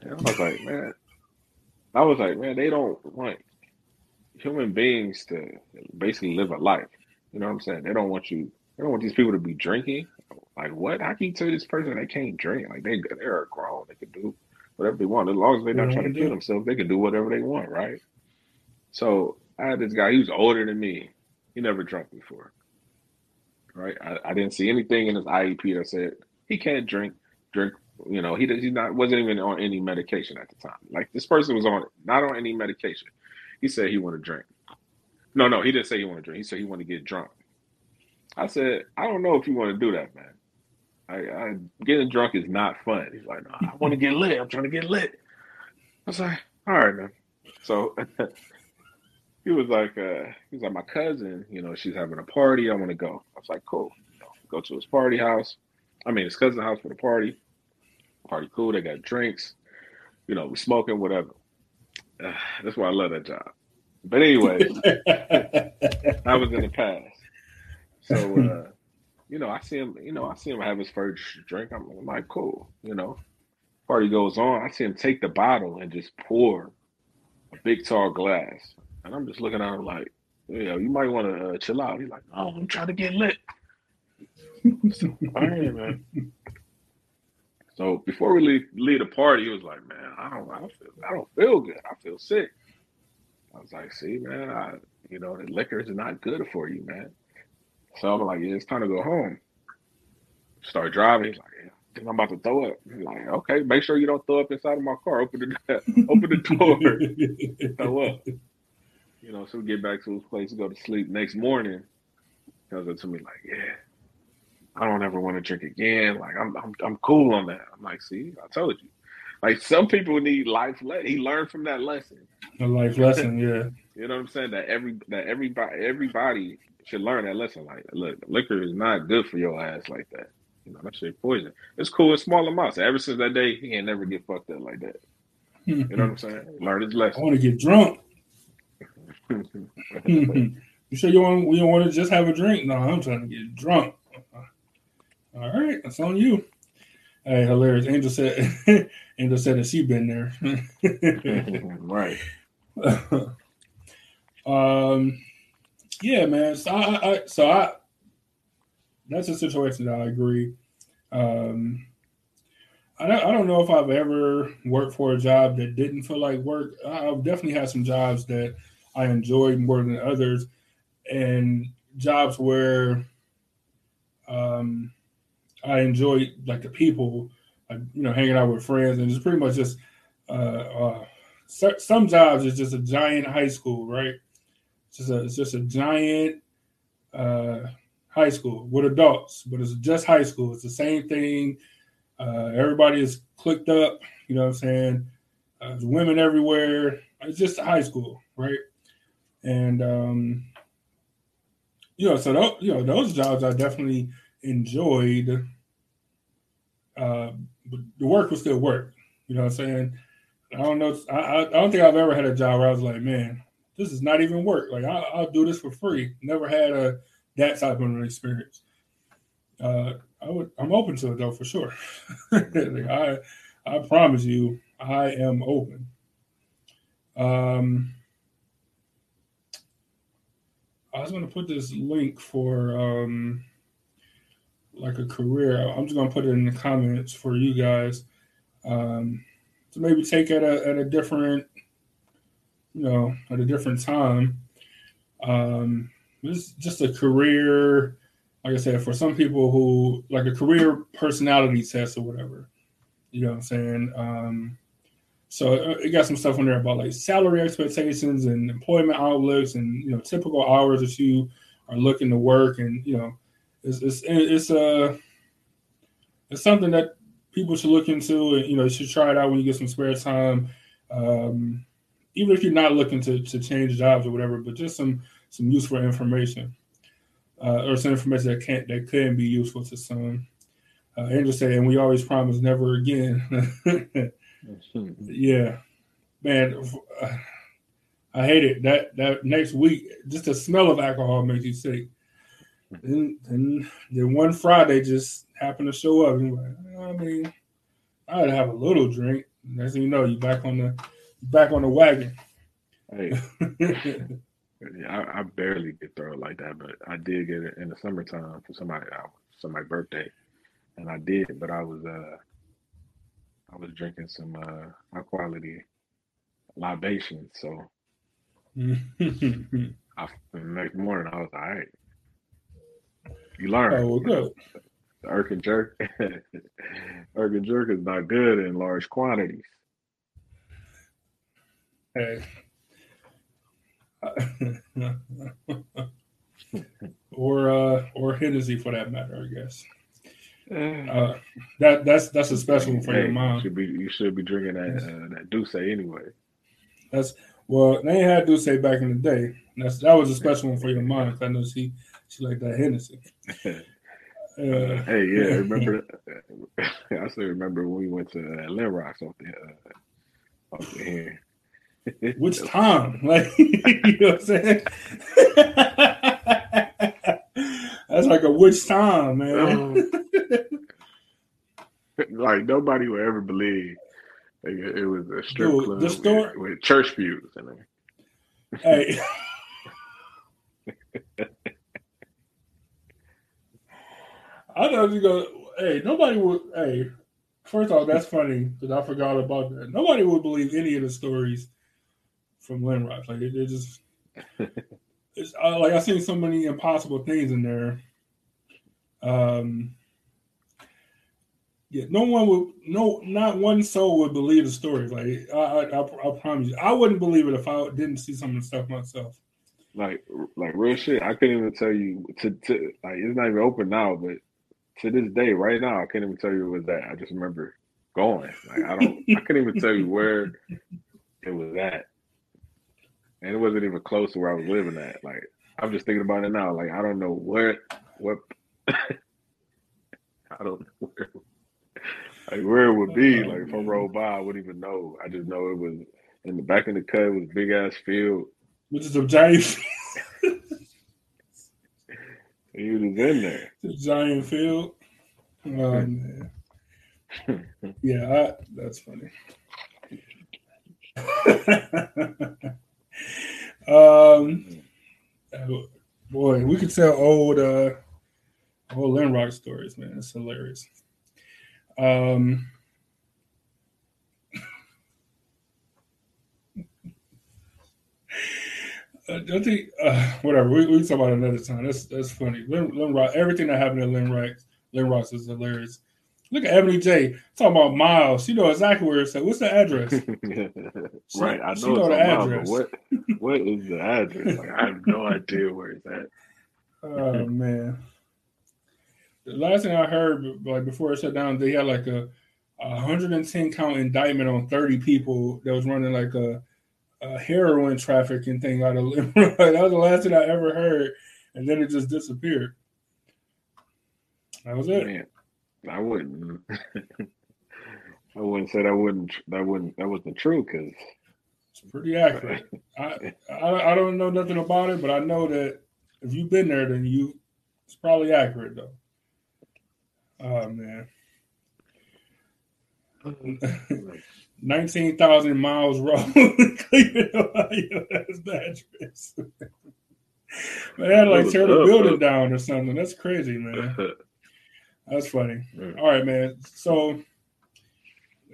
And I was like, man, I was like, man, they don't want human beings to basically live a life. You know what I'm saying? They don't want you. They don't want these people to be drinking. Like what? How can you tell this person they can't drink? Like they they're grown. They can do whatever they want as long as they're not trying to kill themselves. They can do whatever they want, right? So I had this guy. He was older than me. He never drunk before, right? I, I didn't see anything in his IEP that said he can't drink. Drink. You know, he. He not wasn't even on any medication at the time. Like this person was on not on any medication. He said he wanted to drink. No, no, he didn't say he wanted to drink. He said he wanted to get drunk. I said, I don't know if you want to do that, man. I, I getting drunk is not fun. He's like, no, I want to get lit. I'm trying to get lit. I was like, all right, man. So he was like, uh, he was like, my cousin, you know, she's having a party. I want to go. I was like, cool. You know, go to his party house. I mean, his cousin's house for the party. Party cool. They got drinks. You know, we smoking, whatever. Uh, that's why I love that job. But anyway, I was in the past. So, uh, you know, I see him, you know, I see him have his first drink. I'm, I'm like, cool, you know. Party goes on. I see him take the bottle and just pour a big tall glass. And I'm just looking at him like, yeah, you might want to uh, chill out. He's like, oh, I'm trying to get lit. So, all right, man. So before we leave, leave the party, he was like, man, I don't, I don't feel, I don't feel good. I feel sick. I was like, see, man, I, you know, the liquor is not good for you, man. So I'm like, yeah, it's time to go home. Start driving. He's like, yeah, I think I'm about to throw up. He's like, okay, make sure you don't throw up inside of my car. Open the open the door. throw up. You know, so we get back to his place, go to sleep. Next morning, he comes up to me like, yeah, I don't ever want to drink again. Like I'm, I'm, I'm cool on that. I'm like, see, I told you. Like some people need life. Le- he learned from that lesson. A life lesson, yeah. You know what I'm saying? That every that everybody everybody should learn that lesson. Like, look, liquor is not good for your ass like that. You know, that shit poison. It's cool in small amounts. Ever since that day, he ain't never get fucked up like that. You know what I'm saying? Learn his lesson. I want to get drunk. you sure you want you don't want to just have a drink? No, I'm trying to get drunk. Uh-uh. All right, that's on you. Hey, hilarious. Angel said Angel said that she been there. right. um yeah, man. So I, I so I that's a situation that I agree. Um I don't, I don't know if I've ever worked for a job that didn't feel like work. I've definitely had some jobs that I enjoyed more than others, and jobs where um, I enjoyed like the people, like, you know, hanging out with friends, and it's pretty much just uh, uh, some jobs is just a giant high school, right? It's just a it's just a giant uh, high school with adults, but it's just high school. It's the same thing. Uh, everybody is clicked up, you know what I'm saying? Uh, there's women everywhere. It's just high school, right? And um, you know, so those, you know those jobs I definitely enjoyed. Uh, but the work was still work. You know what I'm saying? I don't know. I, I don't think I've ever had a job where I was like, man, this is not even work. Like I, I'll do this for free. Never had a that type of an experience. Uh, I would. I'm open to it though for sure. Like, I I promise you, I am open. Um, I was going to put this link for um, like a career. I'm just to put it in the comments for you guys um, to maybe take at a at a different, you know, at a different time. Um, it's just a career. Like I said, for some people who like a career personality test or whatever. You know what I'm saying? Um, so uh, it got some stuff on there about like salary expectations and employment outlooks and you know typical hours that you are looking to work and you know it's it's it's uh, it's something that people should look into and you know you should try it out when you get some spare time. Um, even if you're not looking to, to change jobs or whatever, but just some some useful information uh, or some information that can that can be useful to some. Uh, Angel said, and we always promise never again. yeah, man, I hate it. That that next week, just the smell of alcohol makes you sick. And then, then one Friday just happened to show up. And like, I mean, I'd have a little drink. Next thing you know, you back on the back on the wagon. Hey, I, I, barely get thrown like that, but I did get it in the summertime for somebody uh, somebody's birthday, and I did. But I was uh I was drinking some uh high quality libations, so I, the next morning I was all right. You learn. Oh, well, good. The Irk and jerk, Irk and jerk is not good in large quantities. Hey. or uh, or Hennessy for that matter, I guess. Uh, that that's that's a special one for hey, your mom. You should be you should be drinking that uh, that Douce anyway. That's well, they had Douce back in the day. That's that was a special one for your mom. I know she she like that Hennessy. Uh, hey, yeah, remember? I still remember when we went to uh, Lynn Rocks off the uh, off the here. Which time? Like you know what I'm saying? That's like a which time, man. Um, like nobody would ever believe it, it was a strip Dude, club the story, with, with church pews in there. Hey. I thought you go. Hey, nobody would. Hey, first off, that's funny because I forgot about that. Nobody would believe any of the stories from Lynrock. Like it, it just, it's uh, like I've seen so many impossible things in there. Um, yeah, no one would, no, not one soul would believe the story. Like I, I, I, I promise you, I wouldn't believe it if I didn't see some of the stuff myself. Like, like real shit. I couldn't even tell you to, to like it's not even open now, but to this day, right now, I can't even tell you it was that. I just remember going. Like I don't, I couldn't even tell you where it was at and it wasn't even close to where I was living at. Like I'm just thinking about it now. Like I don't know where what I don't know where like where it would be. Oh, like if I rolled by, I wouldn't even know. I just know it was in the back of the cut. It was a big ass field, which is a giant. he was in there. A giant field. Oh man. yeah, I, that's funny. Um, boy, we could tell old uh old Lynrock stories, man. It's hilarious. Um, I think uh, whatever we, we talk about another time. That's that's funny. Lynn, Lynrock, everything that happened at Lynrock, Lynrock is hilarious. Look at Ebony J talking about miles. She know exactly where it's at. What's the address? right, I know, she know the address. Miles, what what is the address? Like, I have no idea where it's at. Oh man. The last thing I heard, like before it shut down, they had like a, a 110 count indictment on 30 people that was running like a, a heroin trafficking thing out of that was the last thing I ever heard, and then it just disappeared. That was it. Man. I wouldn't. I wouldn't say that wouldn't that wouldn't that wasn't true because it's pretty accurate. I, I I don't know nothing about it, but I know that if you've been there, then you it's probably accurate though. Oh man. 19,000 miles road, Cleveland, Ohio. That's the address. man, they had to like tear the building down or something. That's crazy, man. That's funny. Mm. All right, man. So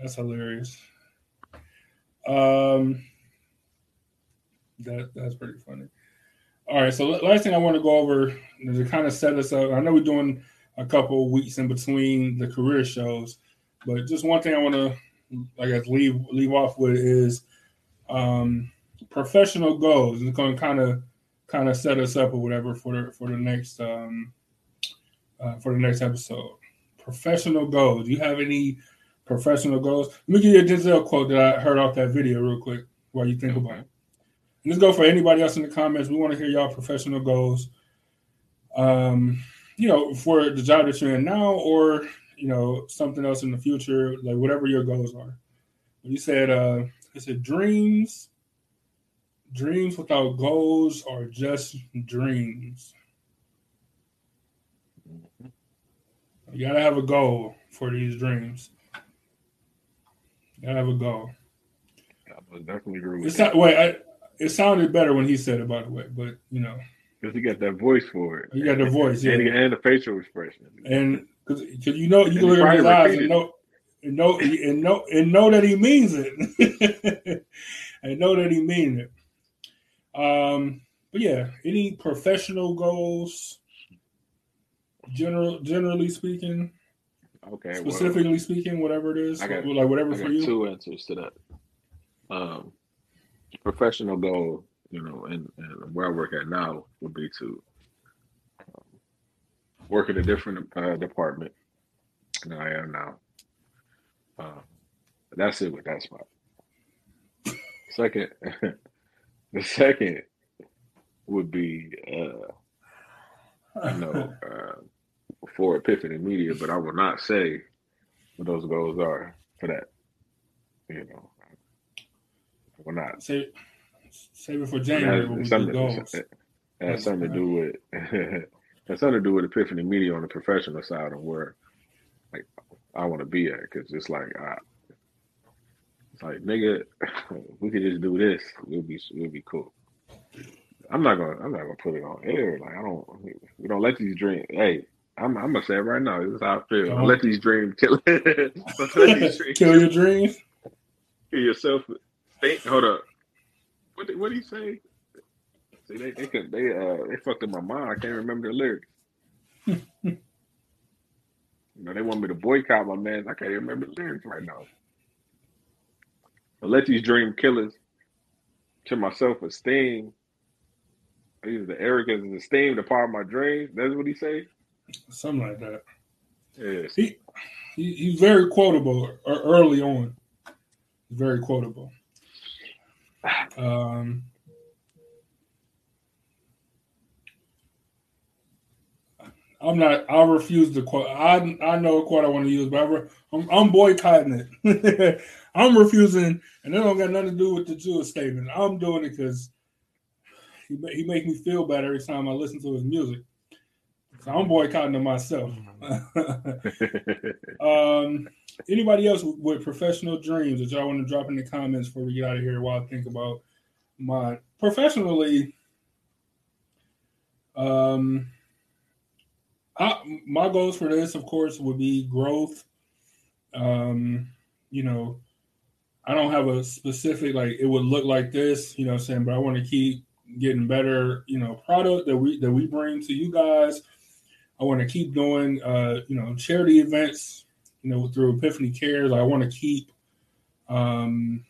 that's hilarious. Um, that that's pretty funny. All right. So last thing I want to go over is to kind of set us up. I know we're doing a couple weeks in between the career shows, but just one thing I want to, I guess, leave leave off with is um, professional goals. It's going to kind of kind of set us up or whatever for the for the next um, uh, for the next episode. Professional goals. Do you have any professional goals? Let me give you a Denzel quote that I heard off that video real quick while you think about it. And let's go for anybody else in the comments. We want to hear y'all professional goals. Um, you know, for the job that you're in now, or you know, something else in the future, like whatever your goals are. You said, uh, I said dreams. Dreams without goals are just dreams. You gotta have a goal for these dreams. You gotta have a goal. I definitely agree with it's not, wait, I, it sounded better when he said it, by the way, but you know. Because he got that voice for it. You got the voice, yeah. And, and the facial expression. And because you know, you can look at his eyes and know, and know, and know, and know that he means it. and know that he means it. Um, but yeah, any professional goals, general, generally speaking. Okay. Specifically well, speaking, whatever it is, I got, like whatever I for you. Two answers to that. Um, professional goal, you know, and, and where I work at now would be to work in a different uh, department than I am now. Uh, that's it with that spot. Second, the second would be, uh, you know, uh, for Epiphany Media, but I will not say what those goals are for that. You know, I will not. Save, save it for January. It has, something, goals. It has something to do with has something to do with Epiphany Media on the professional side of where like I want to be at because it's like I, it's like nigga, we could just do this. We'll be we'll be cool. I'm not gonna I'm not gonna put it on air. Like I don't we don't let these dreams. Hey, I'm I'm gonna say it right now. This is how I feel. Don't let these dreams kill. let these dreams kill your dreams. Kill yourself. Think. Hold up. What did, what did he say? See, they they could they uh they fucked up my mind. I can't remember the lyrics. you know, they want me to boycott my man. I can't even remember the lyrics right now. But let these dream killers to my self esteem. These the arrogance and esteem to part of my dreams. That's what he say. Something like that. Yes. He, he he's very quotable early on. Very quotable. Um, I'm not. I refuse to quote. I I know a quote I want to use, but I am I'm boycotting it. I'm refusing, and it don't got nothing to do with the Jewish statement. I'm doing it because he he makes me feel bad every time I listen to his music. So I'm boycotting it myself. um, anybody else with professional dreams that y'all want to drop in the comments before we get out of here while I think about my professionally? Um, I, my goals for this, of course, would be growth. Um, you know, I don't have a specific like it would look like this, you know, I'm saying, but I want to keep getting better, you know, product that we that we bring to you guys. I want to keep doing, uh, you know, charity events, you know, through Epiphany Cares. I want to keep um,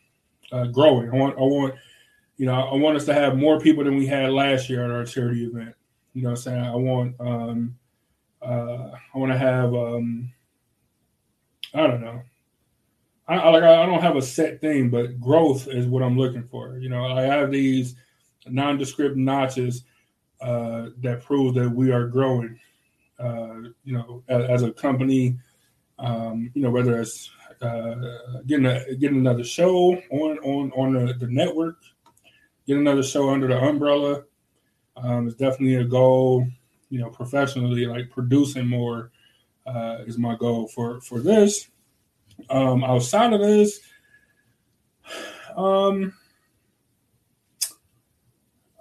uh, growing. I want, I want, you know, I want us to have more people than we had last year at our charity event. You know, I'm saying I want, um, uh, I want to have, um, I don't know. I, I like I don't have a set thing, but growth is what I'm looking for. You know, I have these nondescript notches uh, that prove that we are growing. Uh, you know, as, as a company, um, you know, whether it's uh, getting a, getting another show on on on the, the network, get another show under the umbrella. Um, it's definitely a goal. You know, professionally, like producing more uh, is my goal for for this. Um, outside of this, um,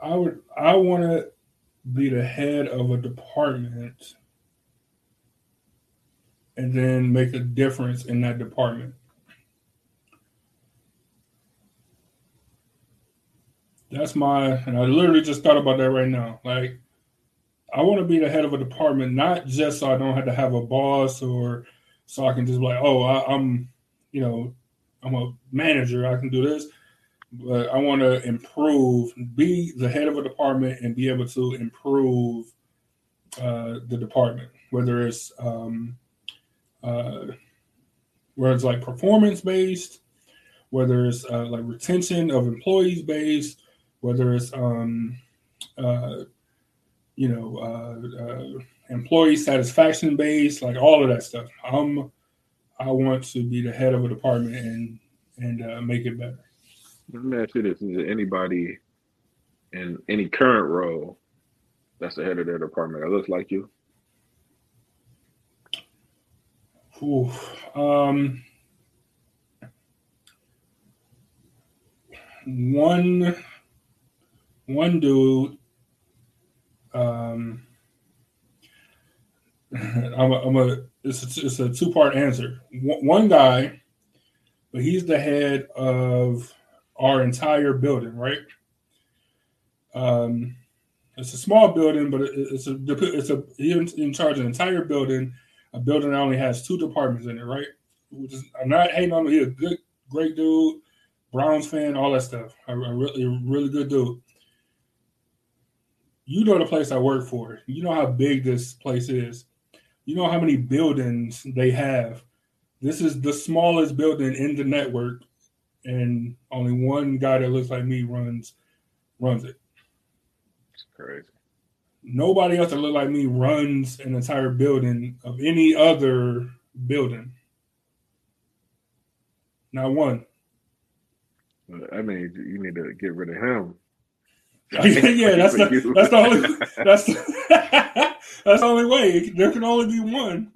I would I want to be the head of a department and then make a difference in that department. That's my, and I literally just thought about that right now. Like, I want to be the head of a department, not just so I don't have to have a boss or so I can just be like, oh, I, I'm, you know, I'm a manager. I can do this, but I want to improve, be the head of a department, and be able to improve uh, the department, whether it's um, uh, whether it's like performance based, whether it's uh, like retention of employees based, whether it's um, uh, you know uh, uh, employee satisfaction based, like all of that stuff. I'm I want to be the head of a department and and uh, make it better. Let me ask you this: Is there anybody in any current role that's the head of their department that looks like you? Ooh, um, one one dude. Um, I'm a, I'm a it's a, it's a two part answer. One guy, but he's the head of our entire building, right? Um, it's a small building, but it's a it's a he's in charge of an entire building. A building that only has two departments in it, right? Which is, I'm not hating on him. He's a good, great dude, Browns fan, all that stuff. A, a really, really good dude. You know the place I work for. You know how big this place is. You know how many buildings they have. This is the smallest building in the network, and only one guy that looks like me runs runs it. It's crazy. Nobody else that look like me runs an entire building of any other building. Not one. I mean, you need to get rid of him. Yeah, that's the, that's the only that's the, that's the only way. There can only be one.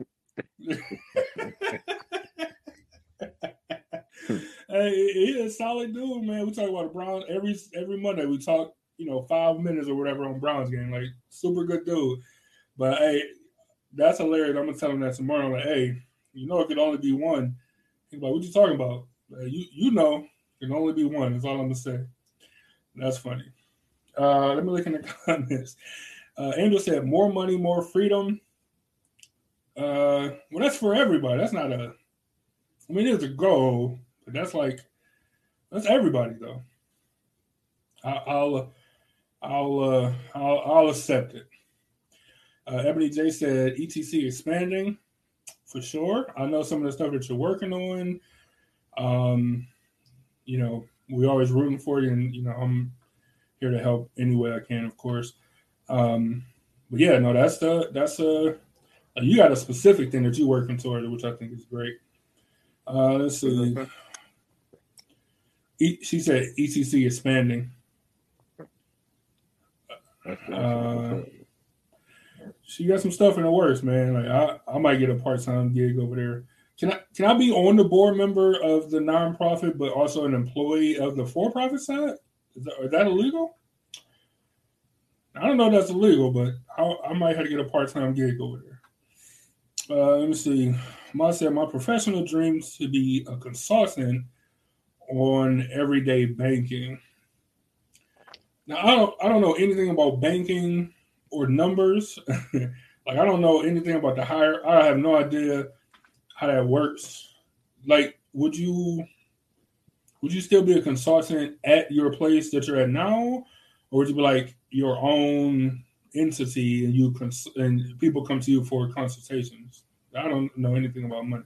hey, he's a solid dude, man. We talk about the Browns every every Monday. We talk, you know, five minutes or whatever on Browns game. Like super good dude. But hey, that's hilarious. I'm gonna tell him that tomorrow. Like, hey, you know, it could only be one. He's like, what you talking about? you you know, it can only be one. That's all I'm gonna say. That's funny. Uh, let me look in the comments. Uh, Angel said, "More money, more freedom." Uh, well, that's for everybody. That's not a. I mean, it's a goal, but that's like that's everybody though. I, will I'll, uh, I'll, I'll accept it. Uh, Ebony J said, "ETC expanding for sure. I know some of the stuff that you're working on. Um, you know, we always rooting for you, and you know, I'm here to help any way I can, of course. Um, but yeah, no, that's the that's a you got a specific thing that you're working toward, which I think is great. Uh, let's see. E, she said ETC expanding. Uh, she got some stuff in the works, man. Like I, I might get a part time gig over there. Can I can I be on the board member of the nonprofit, but also an employee of the for profit side? Is that, is that illegal? I don't know if that's illegal, but I, I might have to get a part time gig over there. Uh, let me see. Ma said, My professional dream to be a consultant on everyday banking. Now I don't I don't know anything about banking or numbers. like I don't know anything about the hire. I have no idea how that works. Like, would you would you still be a consultant at your place that you're at now, or would you be like your own entity and you cons- and people come to you for consultations? I don't know anything about money.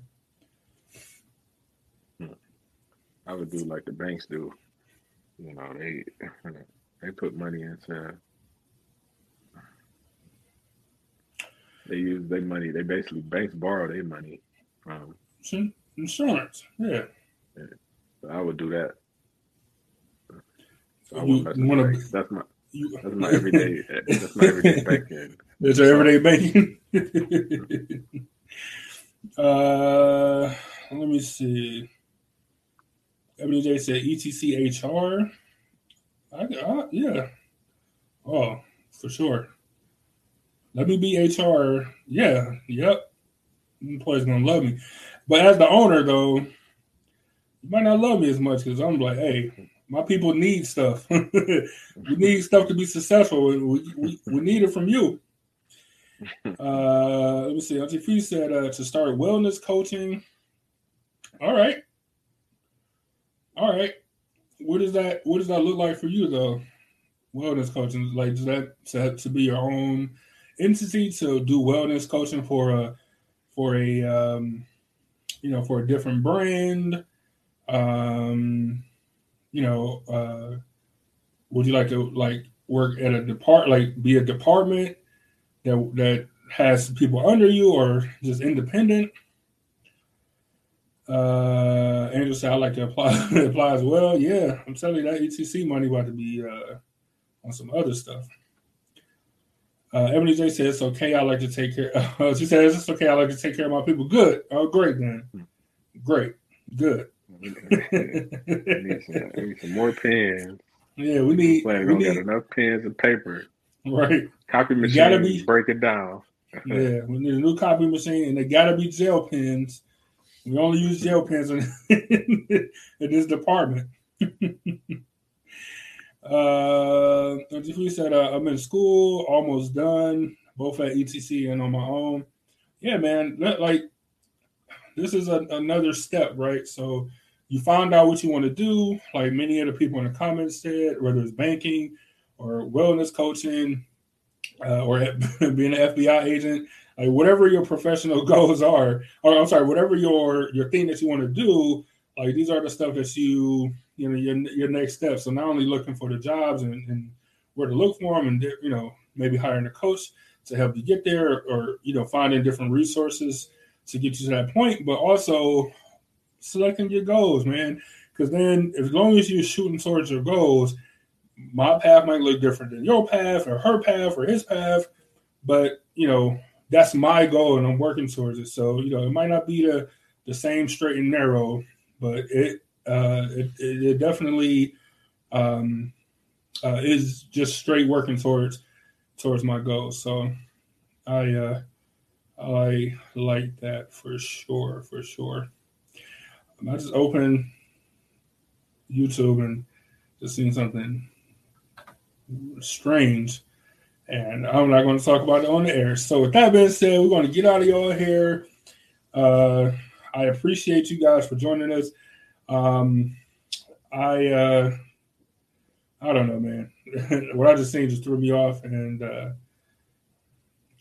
I would do like the banks do. You know, they they put money into they use their money. They basically banks borrow their money from insurance. Yeah. I would do that. So you, to? That's my you, that's my everyday. that's my everyday banking. That's your everyday banking. uh, let me see. Ebony said ETC HR. I, I, yeah. Oh, for sure. Let me be HR. Yeah. Yep. Employee's gonna love me. But as the owner, though, you might not love me as much because I'm like, hey, my people need stuff. we need stuff to be successful. We, we, we need it from you. Uh, let me see. Auntie Fee said uh, to start wellness coaching. All right. All right. What does that What does that look like for you though? Wellness coaching, like does that to, to be your own entity to do wellness coaching for a for a um, you know for a different brand. Um, you know, uh, would you like to like work at a depart like be a department that that has people under you or just independent? Uh, Angel said, "I like to apply apply as well." Yeah, I'm telling you that ETC money about to be uh, on some other stuff. Uh, Ebony J says, "It's okay. I like to take care." Uh, she says, "It's okay. I like to take care of my people." Good. Oh, great, man. Great. Good. We need some, we need some more pens. Yeah, we need. We we got enough pens and paper. right. Copy You machine. gotta be- break it down. Yeah, we need a new copy machine, and they gotta be gel pens. We only use gel pens in, in this department. uh, we said uh, I'm in school, almost done, both at ETC and on my own. Yeah, man, like this is a, another step, right? So you find out what you want to do, like many other people in the comments said, whether it's banking or wellness coaching, uh, or being an FBI agent, like whatever your professional goals are, or I'm sorry, whatever your your thing that you want to do, like these are the stuff that you you know your your next steps. So not only looking for the jobs and, and where to look for them, and you know maybe hiring a coach to help you get there, or, or you know finding different resources to get you to that point, but also selecting your goals, man. Because then, as long as you're shooting towards your goals, my path might look different than your path or her path or his path, but you know that's my goal and I'm working towards it. So you know it might not be the the same straight and narrow, but it uh, it, it definitely um, uh, is just straight working towards towards my goals. So I uh, I like that for sure, for sure. I just opened YouTube and just seen something strange, and I'm not going to talk about it on the air. So, with that being said, we're going to get out of y'all here. Uh, I appreciate you guys for joining us. Um, I uh, I don't know, man. what I just seen just threw me off, and uh,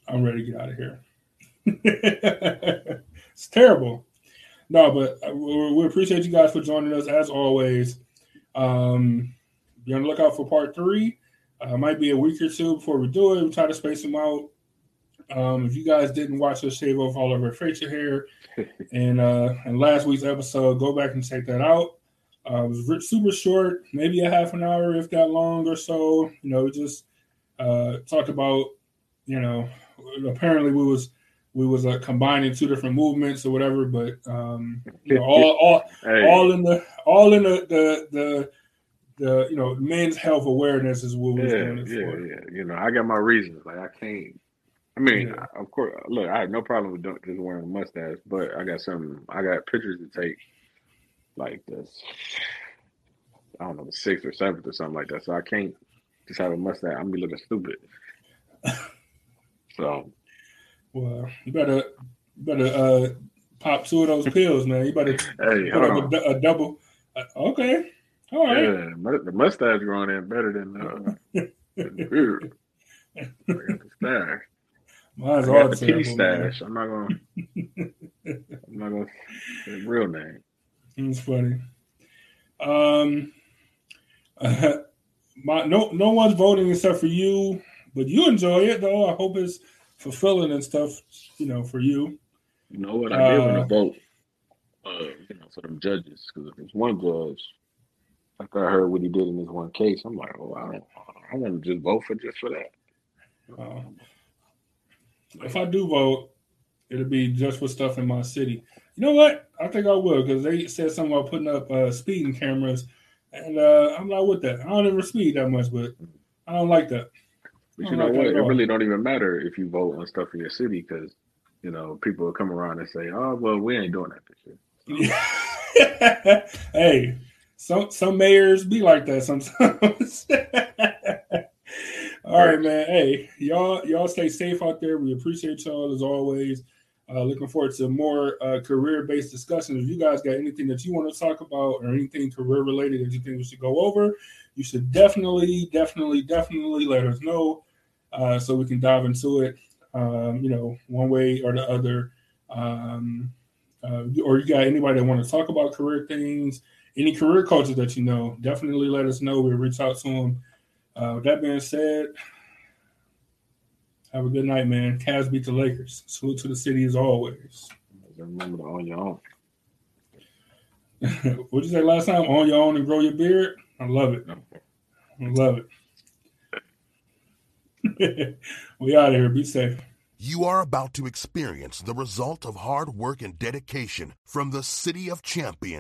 I'm ready to get out of here. it's terrible. No, but uh, we appreciate you guys for joining us as always. Um, be on the lookout for part three. Uh, might be a week or two before we do it. We try to space them out. Um, if you guys didn't watch us shave off all of our facial hair and uh, in last week's episode, go back and check that out. Uh, it was super short, maybe a half an hour, if that long or so. You know, we just uh, talked about, you know, apparently we was we was uh, combining two different movements or whatever, but um, you know, all all Hey, all in the all in the the the, the you know men's health awareness is what we was yeah, doing it yeah, for. yeah. You know, I got my reasons. Like I can't. I mean, Yeah. of course. Look, I have no problem with just wearing a mustache, but I got some. I got pictures to take, like this. I don't know, the sixth or seventh or something like that. So I can't just have a mustache. I'm gonna be looking stupid. So Well, you better you better uh, pop two of those pills, man. You better hey, put up a, a double. Uh, okay, all right. Yeah, the mustache growing in better than uh, the beard. I got the stash. Mine's I all got the terrible, man. stash. I'm not gonna. I'm not gonna say the real name. It's funny. Um, my no no one's voting except for you, but you enjoy it though. I hope it's fulfilling and stuff. You know, for you. You know what? I did want Uh, to vote, uh, you know, for them judges because if there's one judge, like I heard what he did in this one case, I'm like, oh, I don't, I want to just vote for just for that. Uh, if I do vote, it'll be just for stuff in my city. You know what? I think I will because they said something about putting up uh, speeding cameras, and uh, I'm not with that. I don't ever speed that much, but I don't like that. But you know what? It really don't even matter if you vote on stuff in your city because you know people will come around and say, oh, well, we ain't doing that this year. hey, some some mayors be like that sometimes. All right, man. Hey, y'all, y'all stay safe out there. We appreciate y'all as always. Uh, looking forward to more uh, career-based discussions. If you guys got anything that you want to talk about or anything career-related that you think we should go over, you should definitely, definitely, definitely let us know uh, so we can dive into it. Um, you know, one way or the other. Um, uh, or you got anybody that want to talk about career things, any career coaches that you know, definitely let us know. We'll reach out to them. Uh, with that being said, have a good night, man. Cavs beat the Lakers. Salute to the city as always. Remember to own your own. What'd you say last time? Own your own and grow your beard? I love it. I love it. we out of here. Be safe. You are about to experience the result of hard work and dedication from the City of Champions.